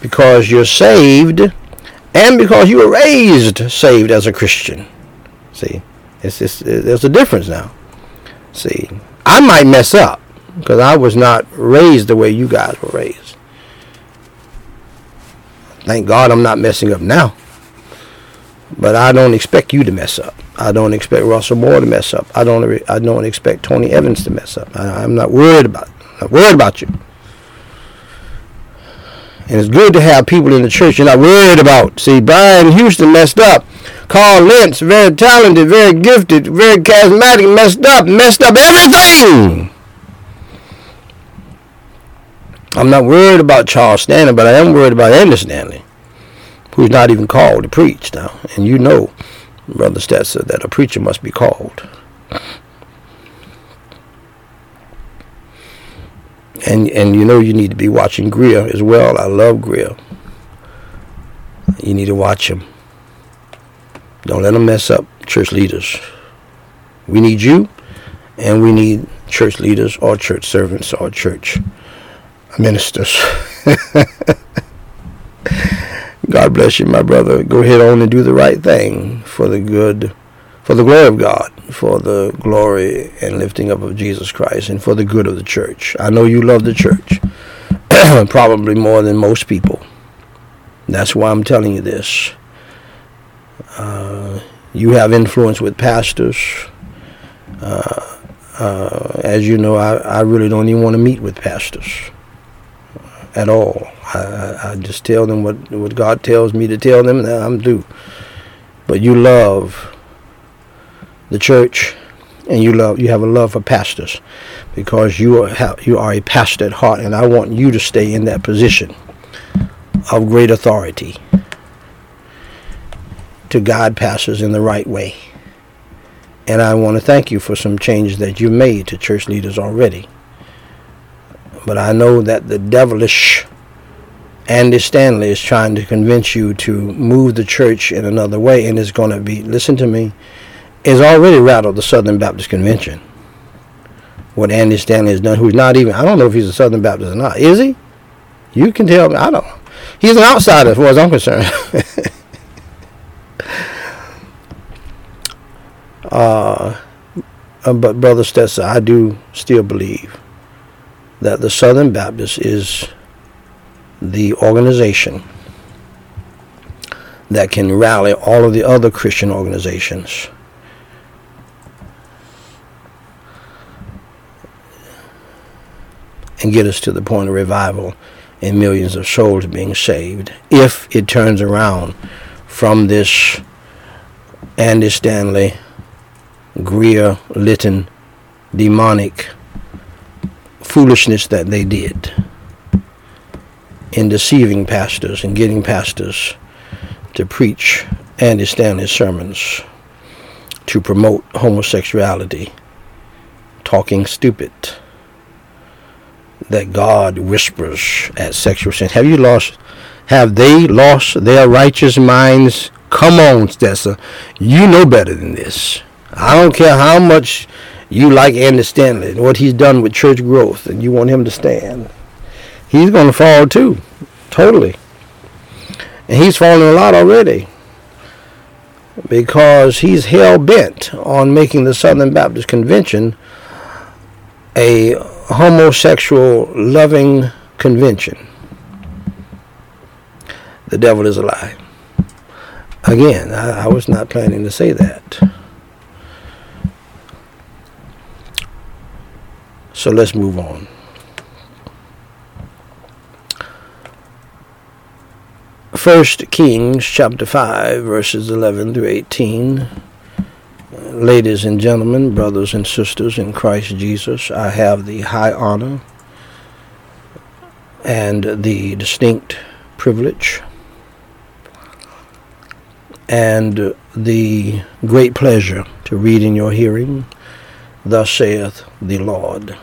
Because you're saved, and because you were raised saved as a Christian. See, it's just, there's a difference now. See, I might mess up because I was not raised the way you guys were raised. Thank God I'm not messing up now. But I don't expect you to mess up. I don't expect Russell Moore to mess up. I don't. I don't expect Tony Evans to mess up. I, am not worried about. I'm not worried about you. And it's good to have people in the church you're not worried about. See, Brian Houston messed up. Carl Lentz, very talented, very gifted, very charismatic, messed up, messed up everything. I'm not worried about Charles Stanley, but I am worried about Andy Stanley who's not even called to preach now. And you know, Brother Stetzer, that a preacher must be called. And and you know you need to be watching Greear as well. I love Greear. You need to watch him. Don't let him mess up church leaders. We need you, and we need church leaders or church servants or church ministers. [laughs] God bless you, my brother. Go ahead on and do the right thing for the good, for the glory of God, for the glory and lifting up of Jesus Christ, and for the good of the church. I know you love the church, [clears throat] probably more than most people. That's why I'm telling you this. Uh, you have influence with pastors. Uh, uh, as you know, I, I really don't even want to meet with pastors at all. I, I just tell them what, what God tells me to tell them, and I'm due. But you love the church, and you love you have a love for pastors, because you are you are a pastor at heart, and I want you to stay in that position of great authority to guide pastors in the right way. And I want to thank you for some changes that you made to church leaders already. But I know that the devilish Andy Stanley is trying to convince you to move the church in another way, and it's going to be, listen to me, it's already rattled the Southern Baptist Convention. What Andy Stanley has done, who's not even, I don't know if he's a Southern Baptist or not. Is he? You can tell me. I don't. He's an outsider as far as I'm concerned. [laughs] uh, uh, but Brother Stetzer, I do still believe that the Southern Baptist is the organization that can rally all of the other Christian organizations. And get us to the point of revival and millions of souls being saved. If it turns around from this Andy Stanley, Greear Litton demonic foolishness that they did in deceiving pastors and getting pastors to preach Andy Stanley's sermons to promote homosexuality, talking stupid, that God whispers at sexual sin. Have you lost, have they lost their righteous minds? Come on, Stetzer. You know better than this. I don't care how much you like Andy Stanley and what he's done with church growth and you want him to stand he's going to fall too, totally. And he's fallen a lot already because he's hell bent on making the Southern Baptist Convention a homosexual loving convention. The devil is a lie. Again, I, I was not planning to say that. So let's move on. First Kings chapter 5 verses 11 through 18. Ladies and gentlemen, brothers and sisters in Christ Jesus, I have the high honor and the distinct privilege and the great pleasure to read in your hearing, Thus saith the Lord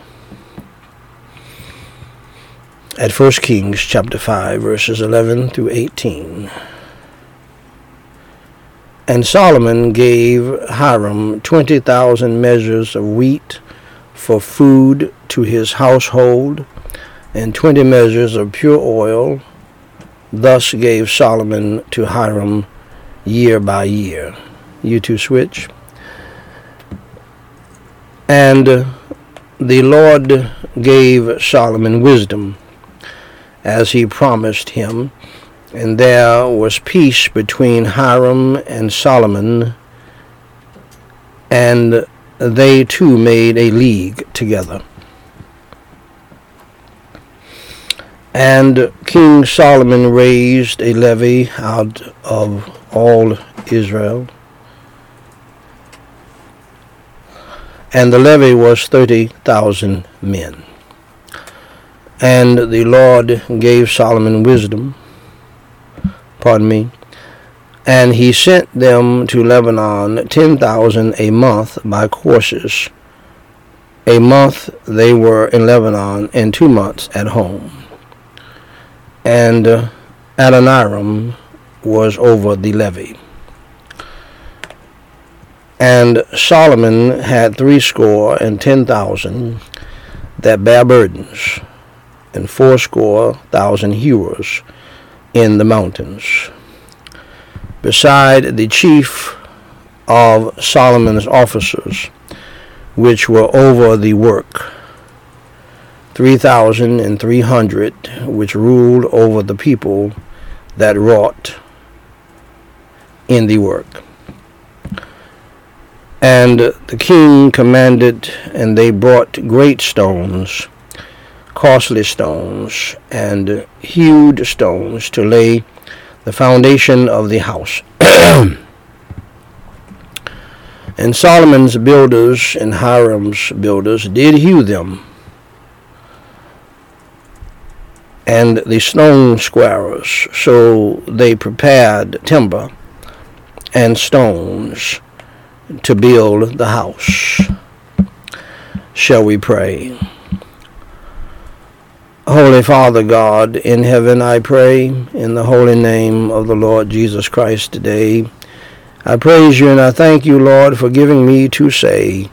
at 1 Kings chapter 5 verses 11 through 18. And Solomon gave Hiram 20,000 measures of wheat for food to his household, and 20 measures of pure oil. Thus gave Solomon to Hiram year by year. You two switch. And uh, the Lord gave Solomon wisdom as he promised him and there was peace between Hiram and Solomon, and they too made a league together. And King Solomon raised a levy out of all Israel. And the levy was 30,000 men. And the Lord gave Solomon wisdom pardon me, and he sent them to Lebanon ten thousand a month by courses. A month they were in Lebanon, and two months at home. And uh, Adoniram was over the levy. And Solomon had threescore and ten thousand that bare burdens, and fourscore thousand hewers in the mountains. Beside the chief of Solomon's officers, which were over the work, 3,300 which ruled over the people that wrought in the work. And the king commanded, and they brought great stones costly stones and hewed stones to lay the foundation of the house. [clears throat] and Solomon's builders and Hiram's builders did hew them. And the stone squarers, so they prepared timber and stones to build the house. Shall we pray? Holy Father God in heaven, I pray in the holy name of the Lord Jesus Christ today. I praise you and I thank you, Lord, for giving me to say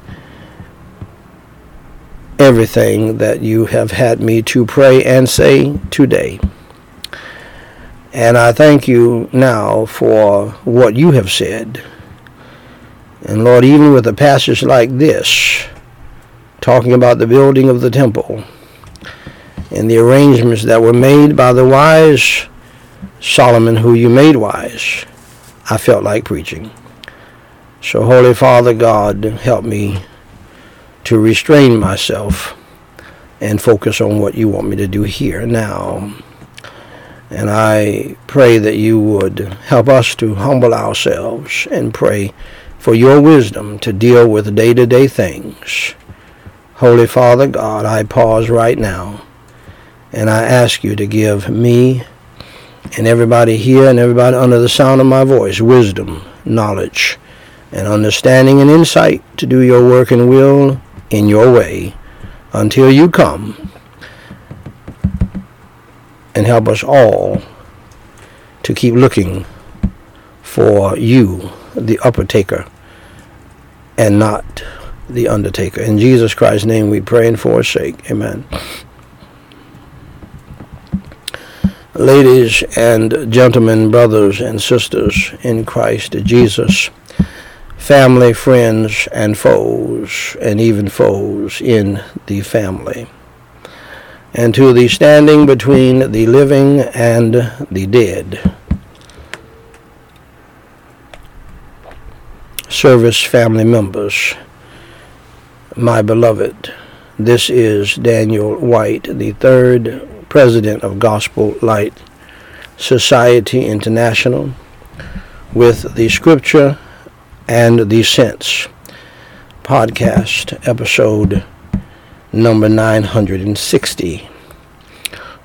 everything that you have had me to pray and say today. And I thank you now for what you have said. And Lord, even with a passage like this, talking about the building of the temple, and the arrangements that were made by the wise Solomon, who you made wise, I felt like preaching. So, Holy Father God, help me to restrain myself and focus on what you want me to do here now. And I pray that you would help us to humble ourselves and pray for your wisdom to deal with day to day things. Holy Father God, I pause right now and I ask you to give me and everybody here and everybody under the sound of my voice wisdom, knowledge, and understanding and insight to do your work and will in your way until you come and help us all to keep looking for you, the upper taker, and not the undertaker. In Jesus Christ's name we pray and forsake. Amen. Ladies and gentlemen, brothers and sisters in Christ Jesus, family, friends, and foes, and even foes in the family, and to the standing between the living and the dead. Service family members, my beloved, this is Daniel Whyte, the third president of Gospel Light Society International with the Scripture and the Sense podcast, episode number 960,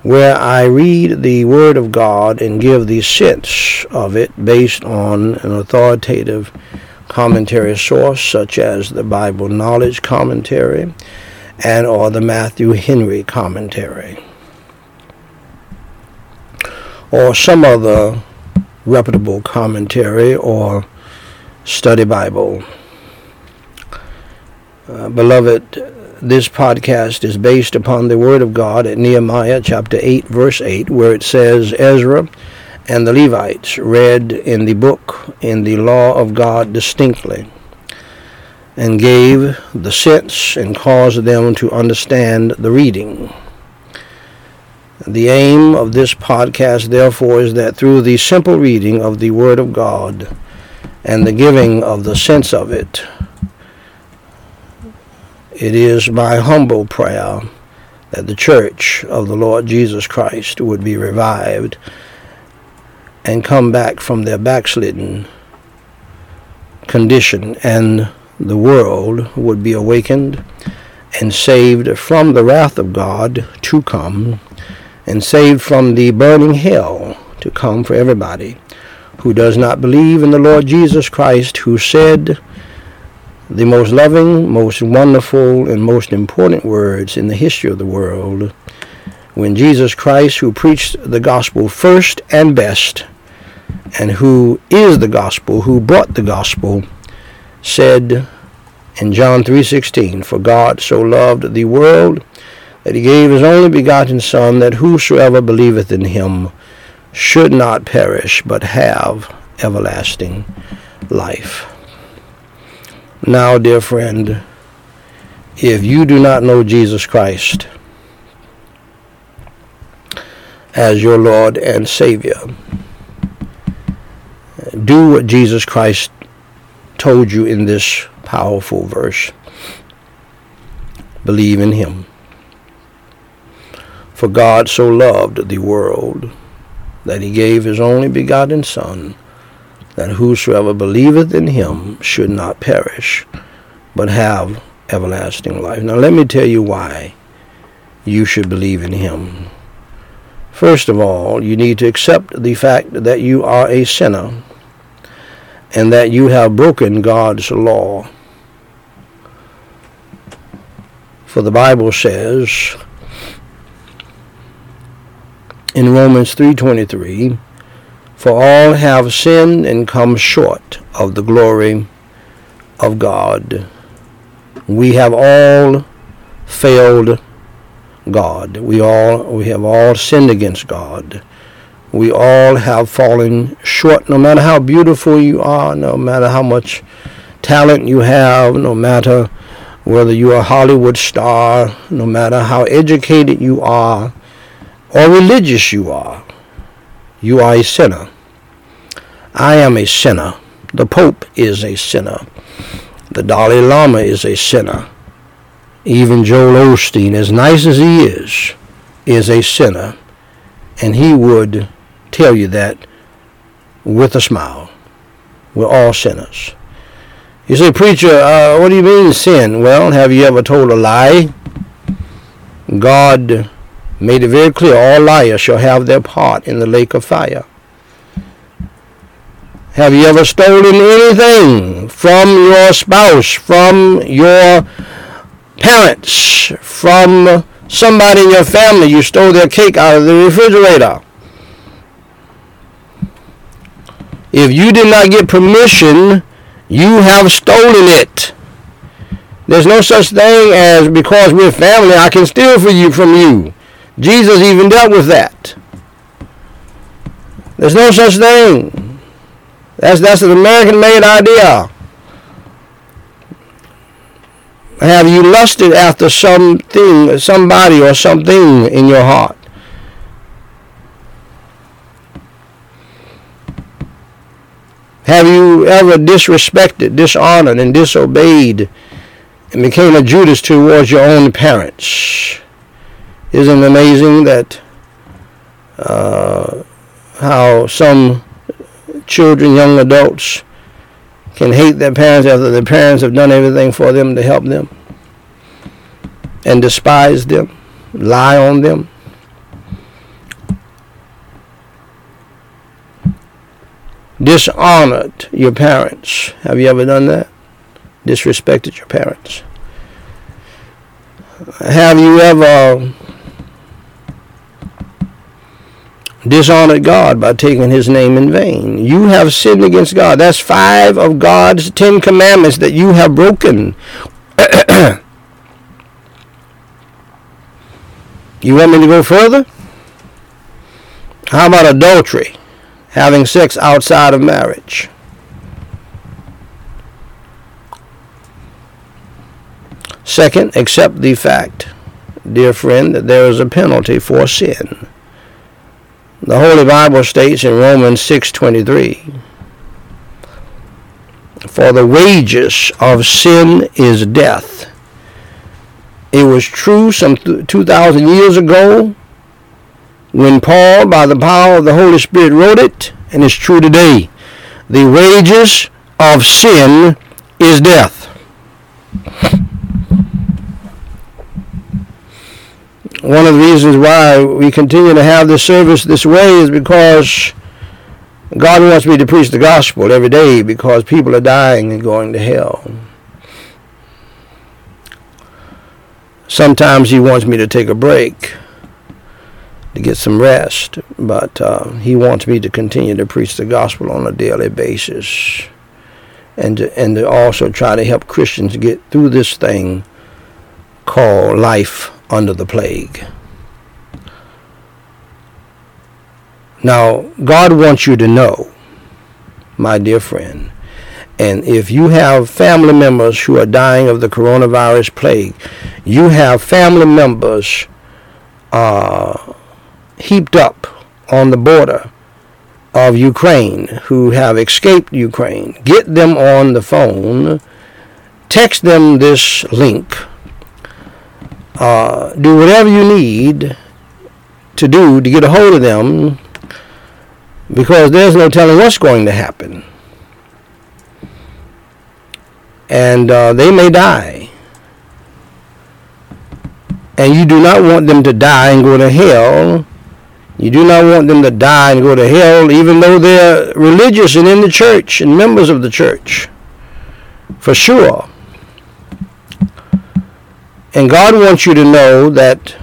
where I read the Word of God and give the sense of it based on an authoritative commentary source such as the Bible Knowledge Commentary and or the Matthew Henry Commentary or some other reputable commentary or Study Bible. Uh, beloved, this podcast is based upon the Word of God at Nehemiah chapter 8, verse 8, where it says, Ezra and the Levites read in the book in the law of God distinctly and gave the sense and caused them to understand the reading. The aim of this podcast, therefore, is that through the simple reading of the Word of God and the giving of the sense of it, it is my humble prayer that the church of the Lord Jesus Christ would be revived and come back from their backslidden condition and the world would be awakened and saved from the wrath of God to come and saved from the burning hell to come for everybody who does not believe in the Lord Jesus Christ who said the most loving, most wonderful, and most important words in the history of the world. When Jesus Christ, who preached the gospel first and best, and who is the gospel, who brought the gospel, said in John 3:16, "For God so loved the world that he gave his only begotten Son, that whosoever believeth in him should not perish, but have everlasting life." Now, dear friend, if you do not know Jesus Christ as your Lord and Savior, do what Jesus Christ told you in this powerful verse. Believe in him. For God so loved the world that he gave his only begotten Son, that whosoever believeth in him should not perish, but have everlasting life. Now let me tell you why you should believe in him. First of all, you need to accept the fact that you are a sinner and that you have broken God's law. For the Bible says in Romans 3:23, for all have sinned and come short of the glory of God. We have all failed God. We all we have all sinned against God. We all have fallen short, no matter how beautiful you are, no matter how much talent you have, no matter whether you're a Hollywood star, no matter how educated you are or religious you are. You are a sinner. I am a sinner. The Pope is a sinner. The Dalai Lama is a sinner. Even Joel Osteen, as nice as he is, is a sinner. And he would tell you that with a smile. We're all sinners. You say, preacher, uh, what do you mean sin? Well, have you ever told a lie? God made it very clear all liars shall have their part in the lake of fire. Have you ever stolen anything from your spouse, from your parents, from somebody in your family? You stole their cake out of the refrigerator. If you did not get permission, you have stolen it. There's no such thing as because we're family, I can steal for you from you. Jesus even dealt with that. There's no such thing. That's that's an American-made idea. Have you lusted after something, somebody, or something in your heart? Have you ever disrespected, dishonored, and disobeyed and became a Judas towards your own parents? Isn't amazing that uh, how some children, young adults, can hate their parents after their parents have done everything for them to help them and despise them, lie on them? dishonored your parents. Have you ever done that? Disrespected your parents. Have you ever dishonored God by taking his name in vain. You have sinned against God. That's five of God's Ten Commandments that you have broken. [clears throat] you want me to go further? How about adultery? Having sex outside of marriage. Second, accept the fact, dear friend, that there is a penalty for sin. The Holy Bible states in Romans 6:23, "For the wages of sin is death." It was true some 2,000 years ago when Paul, by the power of the Holy Spirit, wrote it, and it's true today. The wages of sin is death. One of the reasons why we continue to have this service this way is because God wants me to preach the gospel every day because people are dying and going to hell. Sometimes he wants me to take a break to get some rest, but uh, he wants me to continue to preach the gospel on a daily basis and to, and to also try to help Christians get through this thing called life under the plague. Now, God wants you to know, my dear friend, and if you have family members who are dying of the coronavirus plague, you have family members uh, heaped up on the border of Ukraine who have escaped Ukraine. Get them on the phone, text them this link uh, do whatever you need to do to get a hold of them because there's no telling what's going to happen. And uh, they may die. And you do not want them to die and go to hell. You do not want them to die and go to hell, even though they're religious and in the church and members of the church. For sure. And God wants you to know that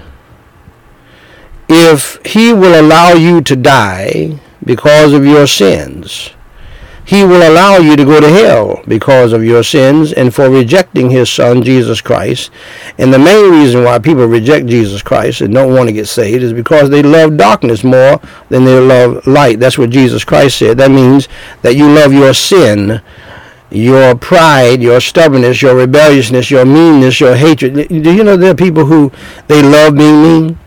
if He will allow you to die because of your sins, He will allow you to go to hell because of your sins and for rejecting His Son, Jesus Christ. And the main reason why people reject Jesus Christ and don't want to get saved is because they love darkness more than they love light. That's what Jesus Christ said. That means that you love your sin your pride, your stubbornness, your rebelliousness, your meanness, your hatred. Do you know there are people who they love being mean?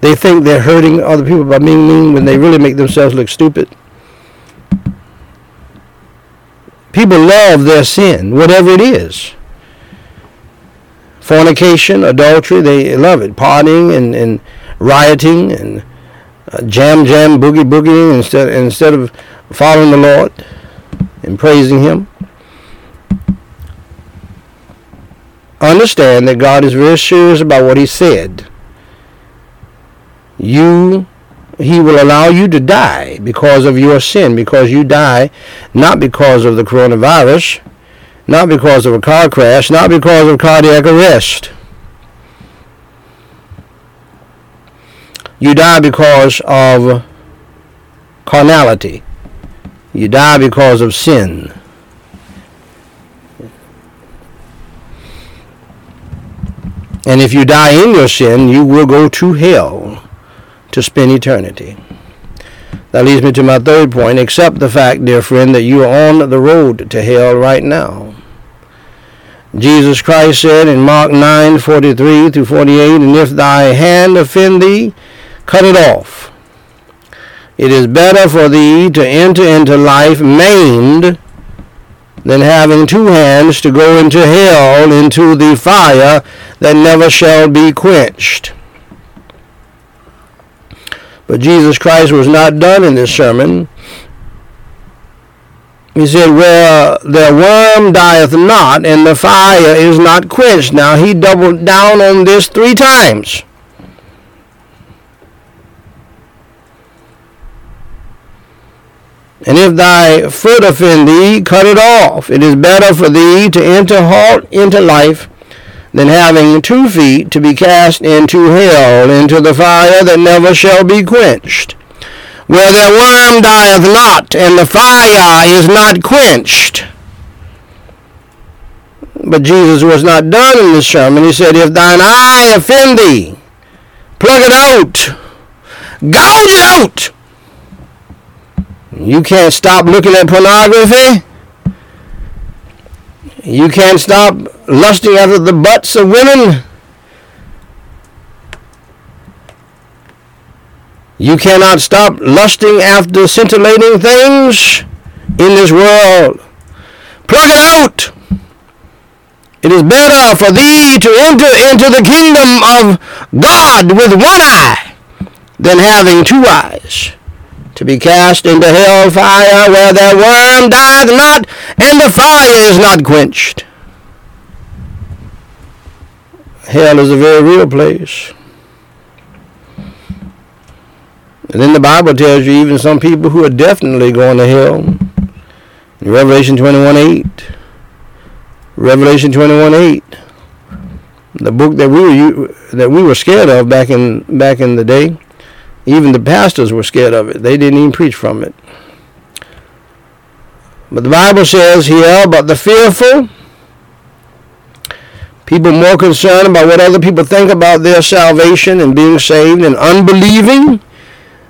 They think they're hurting other people by being mean when they really make themselves look stupid. People love their sin, whatever it is. Fornication, adultery, they love it. Partying and, and rioting and uh, jam jam boogie boogieing instead instead of following the Lord and praising Him. Understand that God is very serious about what He said. You, He will allow you to die because of your sin, because you die not because of the coronavirus, not because of a car crash, not because of cardiac arrest. You die because of carnality. You die because of sin. And if you die in your sin, you will go to hell to spend eternity. That leads me to my third point. Accept the fact, dear friend, that you are on the road to hell right now. Jesus Christ said in Mark 9, 43 through 48, And if thy hand offend thee, cut it off. It is better for thee to enter into life maimed than having two hands to go into hell, into the fire that never shall be quenched. But Jesus Christ was not done in this sermon. He said, Where the worm dieth not, and the fire is not quenched. Now, he doubled down on this three times. And if thy foot offend thee, cut it off. It is better for thee to enter halt into life than having two feet to be cast into hell, into the fire that never shall be quenched, where their worm dieth not, and the fire is not quenched. But Jesus was not done in this sermon. He said, If thine eye offend thee, plug it out, gouge it out. You can't stop looking at pornography. You can't stop lusting after the butts of women. You cannot stop lusting after scintillating things in this world. Plug it out. It is better for thee to enter into the kingdom of God with one eye than having two eyes to be cast into hell fire where their worm dieth not and the fire is not quenched. Hell is a very real place. And then the Bible tells you even some people who are definitely going to hell. In Revelation 21 8. Revelation 21 8. The book that we were that we were scared of back in back in the day. Even the pastors were scared of it. They didn't even preach from it. But the Bible says here about the fearful, people more concerned about what other people think about their salvation and being saved and unbelieving,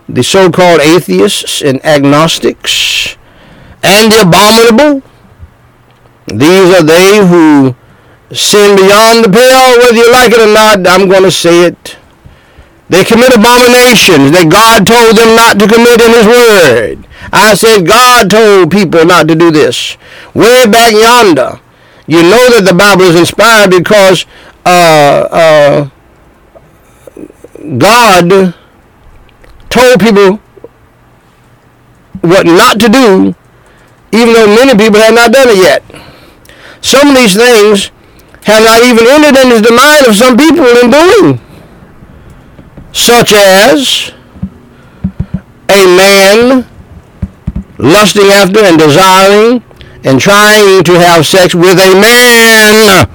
the so-called atheists and agnostics, and the abominable. These are they who sin beyond the pale, whether you like it or not. I'm going to say it. They commit abominations that God told them not to commit in His Word. I said God told people not to do this. Way back yonder, you know that the Bible is inspired because uh, uh, God told people what not to do, even though many people have not done it yet. Some of these things have not even entered into the mind of some people in doing such as a man lusting after and desiring and trying to have sex with a man,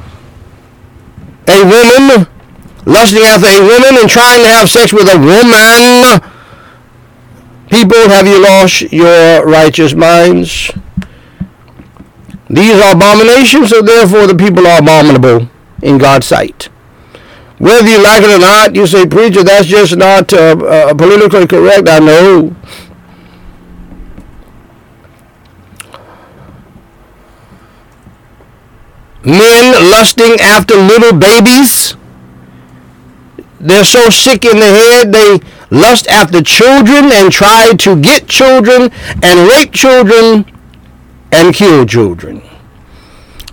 a woman lusting after a woman and trying to have sex with a woman. People, have you lost your righteous minds? These are abominations, so therefore the people are abominable in God's sight. Whether you like it or not, you say, preacher, that's just not uh, uh, politically correct. I know. Men lusting after little babies. They're so sick in the head, they lust after children and try to get children and rape children and kill children.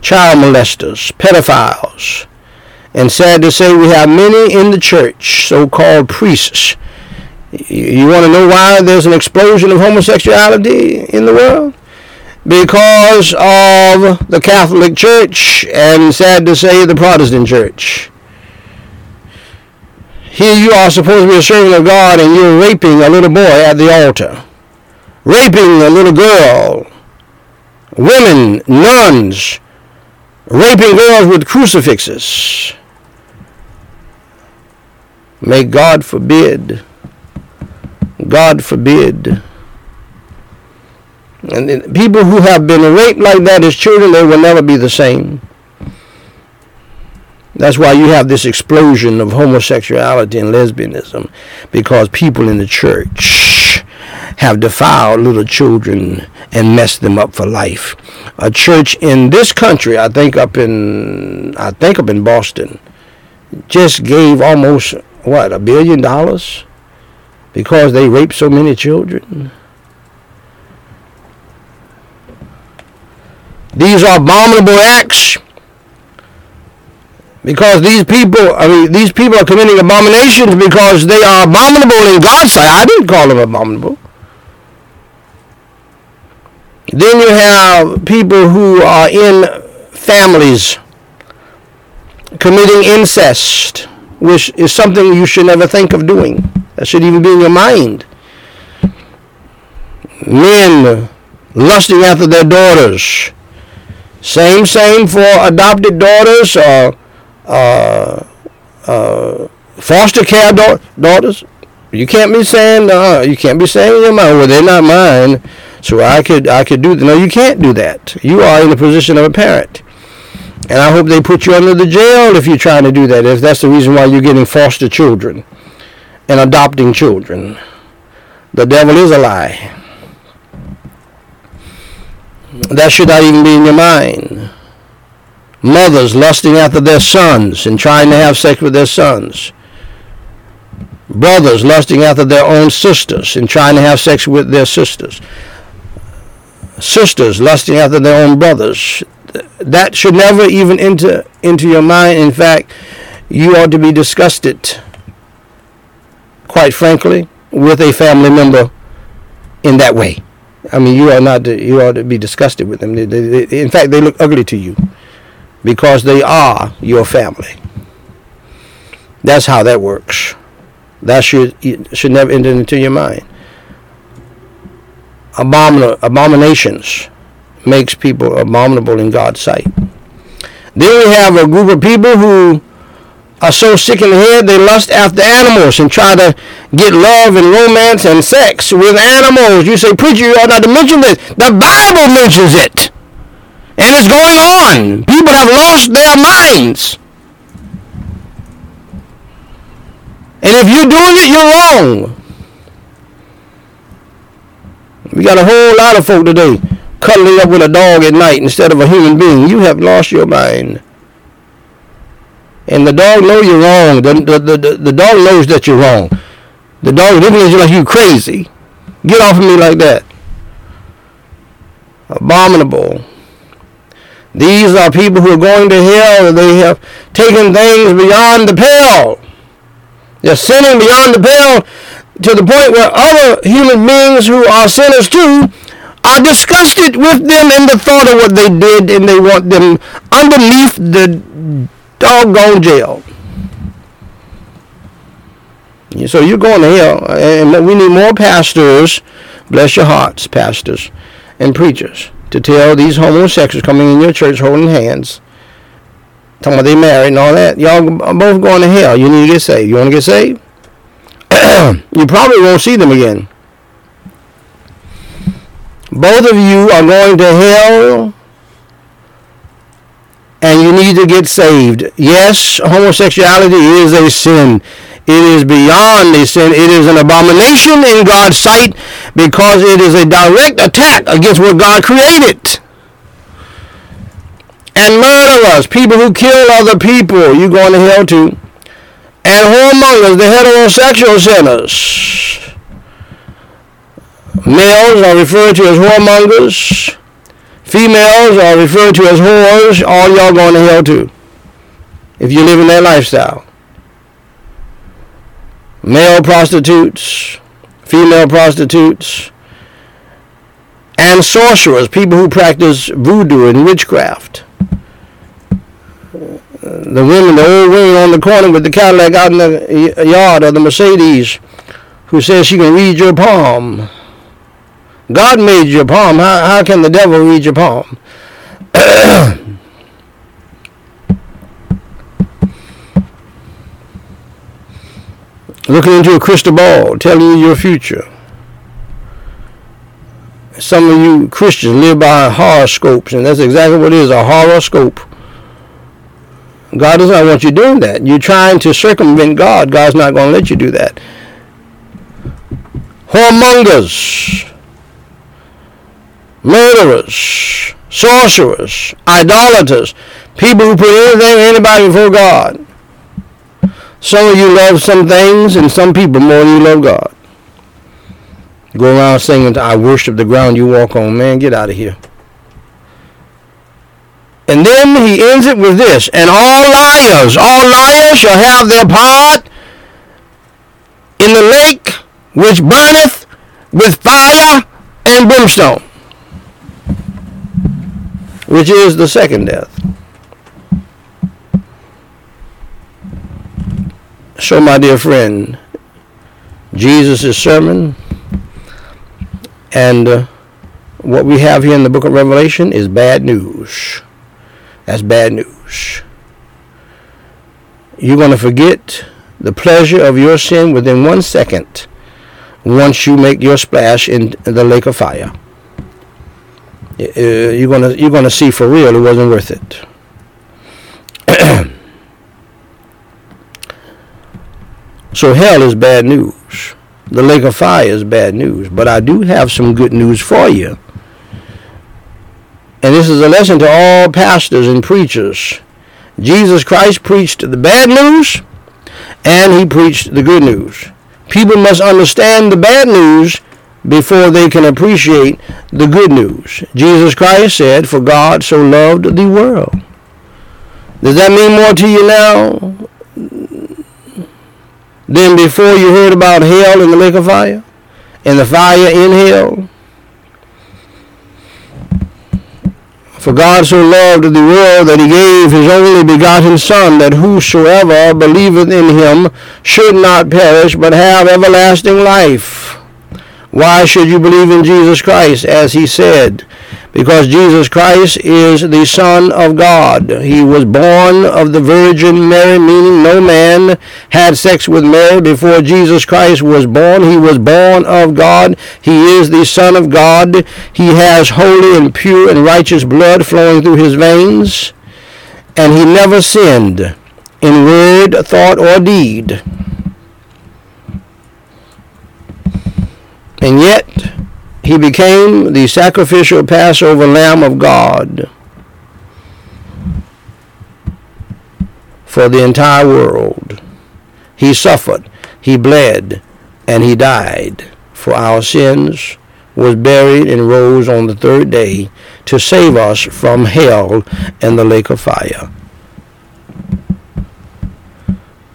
Child molesters, pedophiles and sad to say, we have many in the church, so-called priests. You want to know why there's an explosion of homosexuality in the world? Because of the Catholic Church and, sad to say, the Protestant Church. Here you are supposed to be a servant of God and you're raping a little boy at the altar. Raping a little girl. Women, nuns, raping girls with crucifixes. May God forbid. God forbid. And people who have been raped like that as children, they will never be the same. That's why you have this explosion of homosexuality and lesbianism, because people in the church have defiled little children and messed them up for life. A church in this country, I think up in I think up in Boston, just gave almost what, a billion dollars? Because they raped so many children? These are abominable acts. Because these people, I mean, these people are committing abominations because they are abominable in God's sight. I didn't call them abominable. Then you have people who are in families committing incest which is something you should never think of doing. That should even be in your mind. Men lusting after their daughters. Same, same for adopted daughters or uh, uh, foster care da- daughters. You can't be saying uh, you can't be saying in your mind, well, they're not mine, so I could I could do that. No, you can't do that. You are in the position of a parent, and I hope they put you under the jail if you're trying to do that. If that's the reason why you're getting foster children and adopting children, the devil is a lie. That should not even be in your mind. Mothers lusting after their sons and trying to have sex with their sons brothers lusting after their own sisters and trying to have sex with their sisters, sisters lusting after their own brothers. That should never even enter into your mind. In fact, you ought to be disgusted, quite frankly, with a family member in that way. I mean, you are not. To, you ought to be disgusted with them. They, they, they, in fact, they look ugly to you because they are your family. That's how that works. That should should never enter into your mind. Abomin- abominations makes people abominable in God's sight. Then we have a group of people who are so sick in the head they lust after animals and try to get love and romance and sex with animals. You say, preacher, you ought not to mention this. The Bible mentions it. And it's going on. People have lost their minds. And if you're doing it, you're wrong. We got a whole lot of folk today cuddling up with a dog at night instead of a human being. You have lost your mind. And the dog knows you're wrong. The, the, the, the dog knows that you're wrong. The dog looking at you like you crazy. Get off of me like that. Abominable. These are people who are going to hell. They have taken things beyond the pale. They're sinning beyond the pale to the point where other human beings who are sinners too are it with them and the thought of what they did and they want them underneath the doggone jail. So you're going to hell, and we need more pastors, bless your hearts, pastors and preachers, to tell these homosexuals coming in your church holding hands Talking about they married and all that. Y'all are both going to hell. You need to get saved. You want to get saved? [clears throat] you probably won't see them again. Both of you are going to hell and you need to get saved. Yes, homosexuality is a sin. It is beyond a sin. It is an abomination in God's sight because it is a direct attack against what God created and murderers, people who kill other people, you're going to hell too. And whoremongers, the heterosexual sinners. Males are referred to as whoremongers. Females are referred to as whores. All y'all going to hell too. If you live in that lifestyle. Male prostitutes, female prostitutes, and sorcerers, people who practice voodoo and witchcraft the women, the old women on the corner with the Cadillac out in the yard or the Mercedes who says she can read your palm. God made your palm. How, how can the devil read your palm? [clears throat] Looking into a crystal ball, telling you your future. Some of you Christians live by horoscopes, and that's exactly what it is, a horoscope. God does not want you doing that. You're trying to circumvent God. God's not going to let you do that. Whoremongers, murderers, sorcerers, idolaters, people who put anything, anybody before God. Some of you love some things and some people more than you love God. Go around singing, I worship the ground you walk on. Man, get out of here. And then he ends it with this, and all liars, all liars shall have their part in the lake which burneth with fire and brimstone, which is the second death. So, my dear friend, Jesus' sermon and uh, what we have here in the book of Revelation is bad news. That's bad news. you're going to forget the pleasure of your sin within one second once you make your splash in the lake of fire. Uh, you're gonna you're gonna see for real it wasn't worth it. [clears throat] so hell is bad news. The lake of fire is bad news. But I do have some good news for you. And this is a lesson to all pastors and preachers. Jesus Christ preached the bad news and he preached the good news. People must understand the bad news before they can appreciate the good news. Jesus Christ said, For God so loved the world. Does that mean more to you now than before you heard about hell and the lake of fire? And the fire in hell? For God so loved the world that he gave his only begotten Son, that whosoever believeth in him should not perish, but have everlasting life. Why should you believe in Jesus Christ? As he said, because Jesus Christ is the Son of God. He was born of the Virgin Mary, meaning no man had sex with Mary before Jesus Christ was born. He was born of God. He is the Son of God. He has holy and pure and righteous blood flowing through his veins. And he never sinned in word, thought, or deed. And yet, he became the sacrificial Passover Lamb of God for the entire world. He suffered, he bled, and he died for our sins, was buried, and rose on the third day to save us from hell and the lake of fire.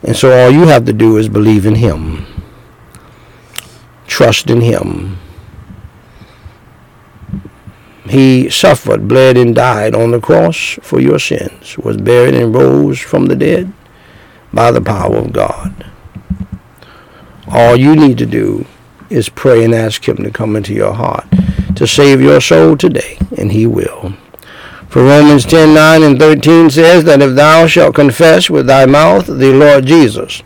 And so all you have to do is believe in him. Trust in him. He suffered, bled, and died on the cross for your sins, was buried and rose from the dead by the power of God. All you need to do is pray and ask Him to come into your heart to save your soul today, and He will. For Romans 10 9 and 13 says that if thou shalt confess with thy mouth the Lord Jesus,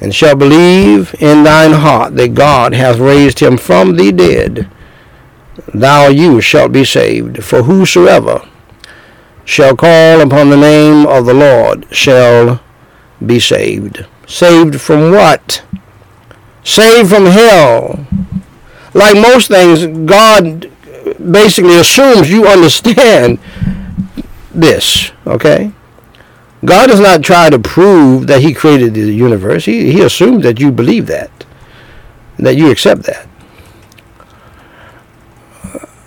and shall believe in thine heart that God hath raised him from the dead, thou you shalt be saved. For whosoever shall call upon the name of the Lord shall be saved. Saved from what? Saved from hell. Like most things, God basically assumes you understand this, okay? God does not try to prove that he created the universe. He, he assumes that you believe that, that you accept that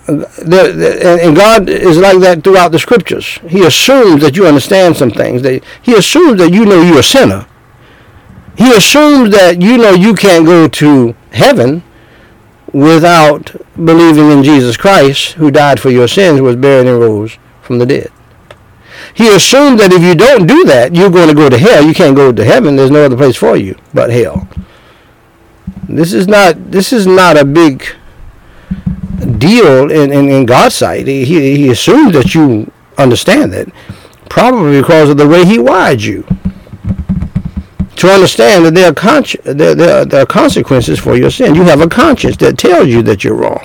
the, the, and God is like that throughout the scriptures. He assumes that you understand some things. That he assumes that you know you're a sinner. He assumes that you know you can't go to heaven without believing in Jesus Christ, who died for your sins, was buried and rose from the dead. He assumes that if you don't do that, you're going to go to hell. You can't go to heaven. There's no other place for you but hell. This is not this is not a big deal in, in, in God's sight. He, he assumes that you understand that, probably because of the way he wired you. To understand that there are, con- there, there, there are consequences for your sin. You have a conscience that tells you that you're wrong.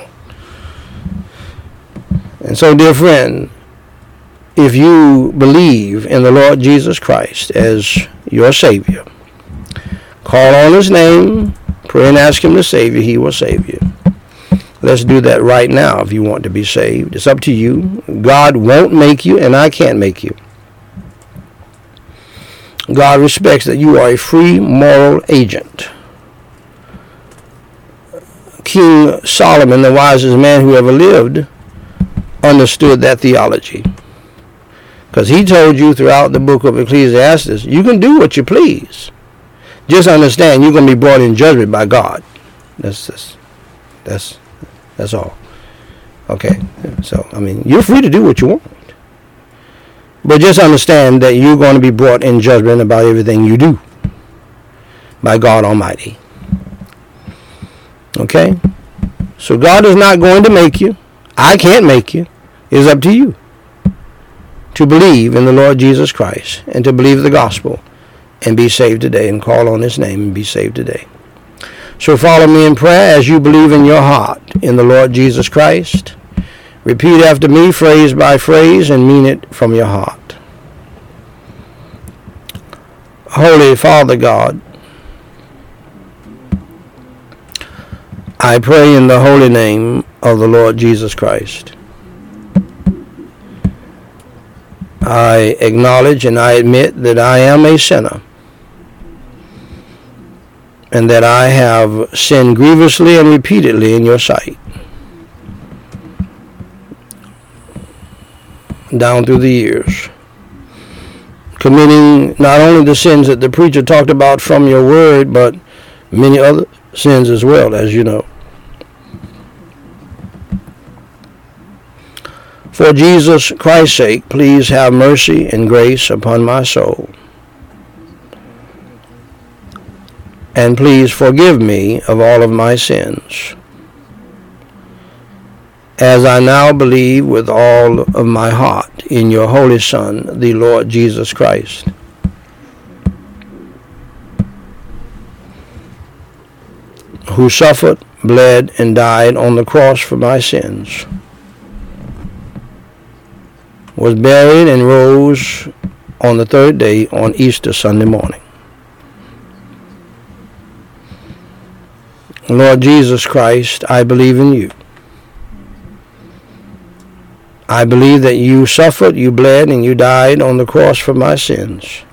And so, dear friend, if you believe in the Lord Jesus Christ as your Savior, call on His name, pray and ask Him to save you, He will save you. Let's do that right now if you want to be saved. It's up to you. God won't make you, and I can't make you. God respects that you are a free moral agent. King Solomon, the wisest man who ever lived, understood that theology. Because he told you throughout the book of Ecclesiastes, you can do what you please. Just understand you're going to be brought in judgment by God. That's that's that's that's all. Okay. So, I mean, you're free to do what you want. But just understand that you're going to be brought in judgment about everything you do by God Almighty. Okay? So God is not going to make you. I can't make you. It's up to you to believe in the Lord Jesus Christ and to believe the gospel and be saved today and call on his name and be saved today. So follow me in prayer as you believe in your heart in the Lord Jesus Christ. Repeat after me, phrase by phrase, and mean it from your heart. Holy Father God, I pray in the holy name of the Lord Jesus Christ. I acknowledge and I admit that I am a sinner and that I have sinned grievously and repeatedly in your sight. Down through the years. Committing not only the sins that the preacher talked about from your word, but many other sins as well, as you know. For Jesus Christ's sake, please have mercy and grace upon my soul. and please forgive me of all of my sins. As I now believe with all of my heart in your Holy Son, the Lord Jesus Christ. who suffered, bled, and died on the cross for my sins, was buried and rose on the third day on Easter Sunday morning. Lord Jesus Christ, I believe in you. I believe that you suffered, you bled, and you died on the cross for my sins.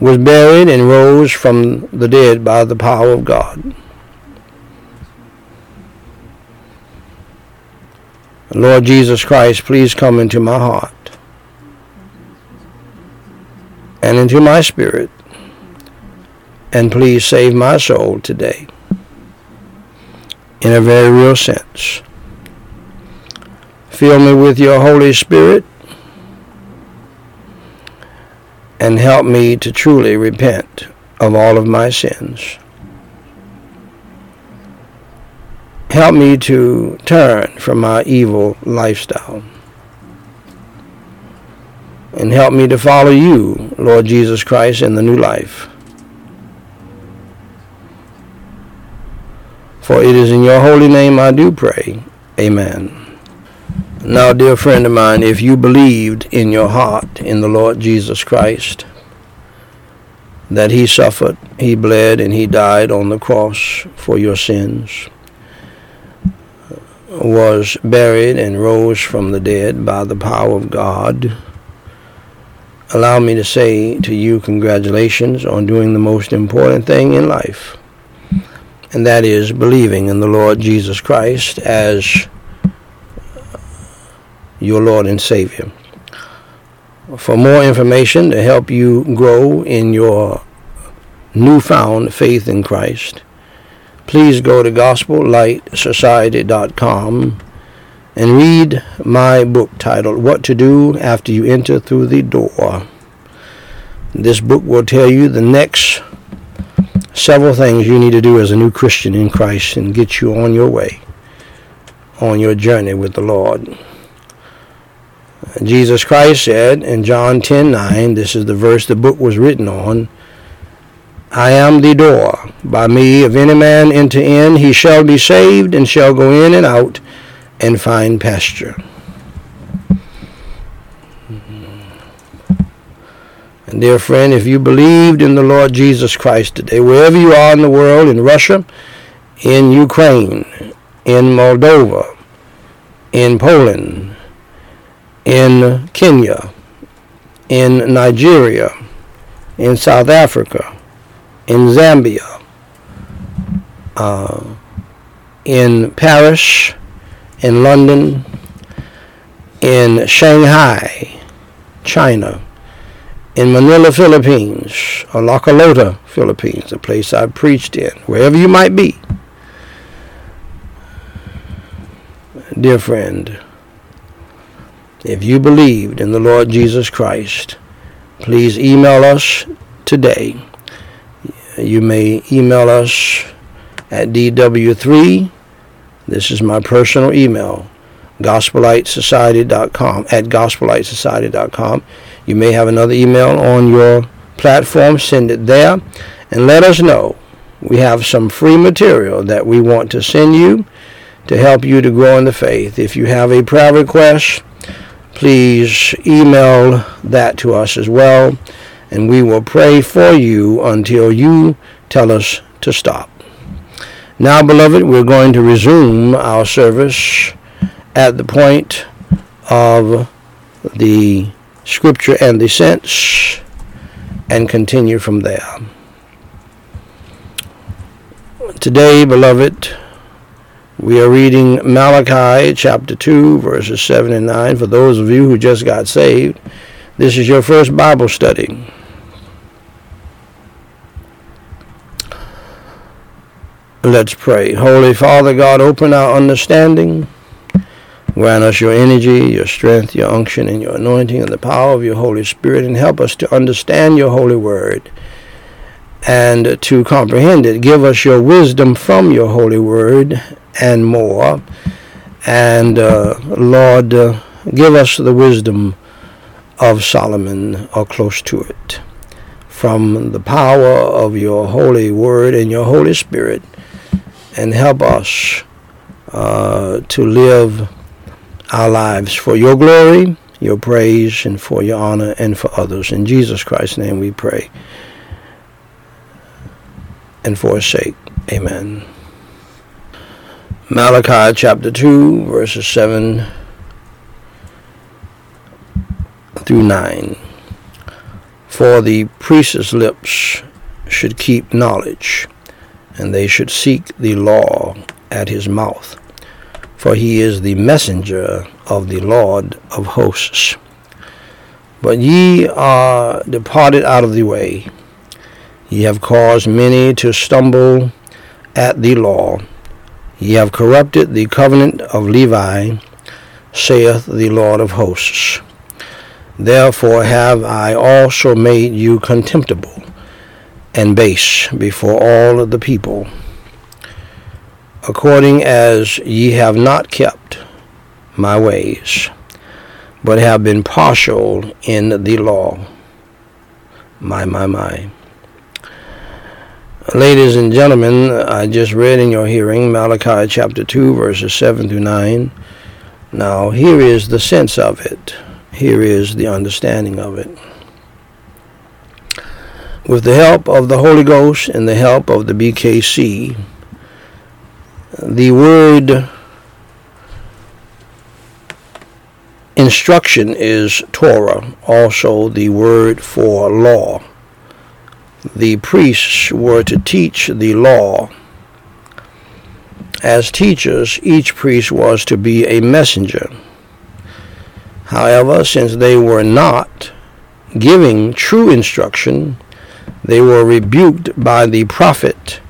Was buried and rose from the dead by the power of God. Lord Jesus Christ, please come into my heart and into my spirit and please save my soul today in a very real sense. Fill me with your Holy Spirit and help me to truly repent of all of my sins. Help me to turn from my evil lifestyle. And help me to follow you, Lord Jesus Christ, in the new life. For it is in your holy name I do pray. Amen. Now, dear friend of mine, if you believed in your heart in the Lord Jesus Christ, that he suffered, he bled, and he died on the cross for your sins, was buried and rose from the dead by the power of God, allow me to say to you congratulations on doing the most important thing in life and that is believing in the Lord Jesus Christ as your Lord and Savior. For more information to help you grow in your newfound faith in Christ, please go to gospellightsociety.com and read my book titled What to Do After You Enter Through the Door. This book will tell you the next several things you need to do as a new Christian in Christ and get you on your way, on your journey with the Lord. Jesus Christ said in John 10:9, this is the verse the book was written on, I am the door. By me, if any man enter in, he shall be saved and shall go in and out and find pasture. And dear friend, if you believed in the Lord Jesus Christ today, wherever you are in the world, in Russia, in Ukraine, in Moldova, in Poland, in Kenya, in Nigeria, in South Africa, in Zambia, uh, in Paris, in London, in Shanghai, China, in Manila, Philippines, or La Carlota, Philippines, the place I preached in, wherever you might be. Dear friend, if you believed in the Lord Jesus Christ, please email us today. You may email us at DW3. This is my personal email, gospellightsociety.com, at gospellightsociety.com. You may have another email on your platform. Send it there and let us know. We have some free material that we want to send you to help you to grow in the faith. If you have a prayer request, please email that to us as well, and we will pray for you until you tell us to stop. Now, beloved, we're going to resume our service at the point of the scripture and the sense and continue from there. Today, beloved, we are reading Malachi chapter 2, verses 7 and 9. For those of you who just got saved, this is your first Bible study. Let's pray. Holy Father God, open our understanding. Grant us your energy, your strength, your unction, and your anointing, and the power of your Holy Spirit, and help us to understand your holy word and to comprehend it. Give us your wisdom from your holy word and more. And uh, Lord, uh, give us the wisdom of Solomon or close to it from the power of your holy word and your Holy Spirit and help us uh, to live our lives for your glory, your praise, and for your honor and for others. In Jesus Christ's name we pray. And for his sake, amen. Malachi chapter 2, verses 7 through 9. For the priest's lips should keep knowledge and they should seek the law at his mouth. For he is the messenger of the Lord of hosts. But ye are departed out of the way. Ye have caused many to stumble at the law. Ye have corrupted the covenant of Levi, saith the Lord of hosts. Therefore have I also made you contemptible and base before all the people, according as ye have not kept my ways, but have been partial in the law. My, my, my. Ladies and gentlemen, I just read in your hearing Malachi chapter 2, verses 7 through 9. Now, here is the sense of it. Here is the understanding of it. With the help of the Holy Ghost and the help of the BKC, the word instruction is Torah, also the word for law. The priests were to teach the law. As teachers, each priest was to be a messenger. However, since they were not giving true instruction, they were rebuked by the prophet,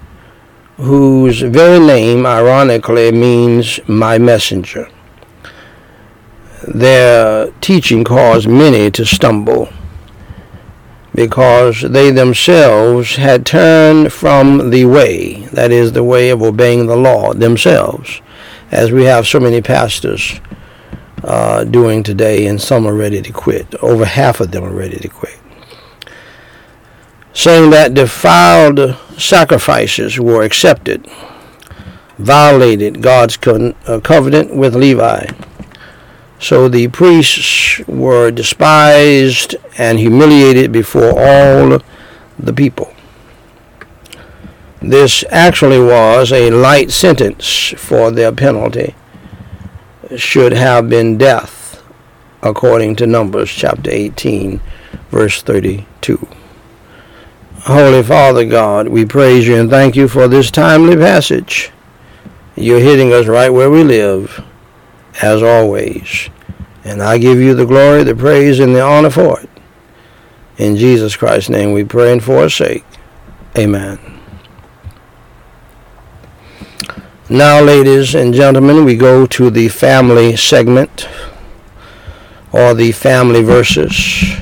whose very name, ironically, means my messenger. Their teaching caused many to stumble because they themselves had turned from the way, that is, the way of obeying the law themselves, as we have so many pastors uh, doing today, and some are ready to quit. Over half of them are ready to quit saying that defiled sacrifices were accepted, violated God's uh, covenant with Levi. So the priests were despised and humiliated before all the people. This actually was a light sentence for their penalty, should have been death, according to Numbers chapter 18, verse 32. Holy Father God, we praise you and thank you for this timely passage. You're hitting us right where we live, as always. And I give you the glory, the praise, and the honor for it. In Jesus Christ's name we pray and for his sake. Amen. Now, ladies and gentlemen, we go to the family segment or the family verses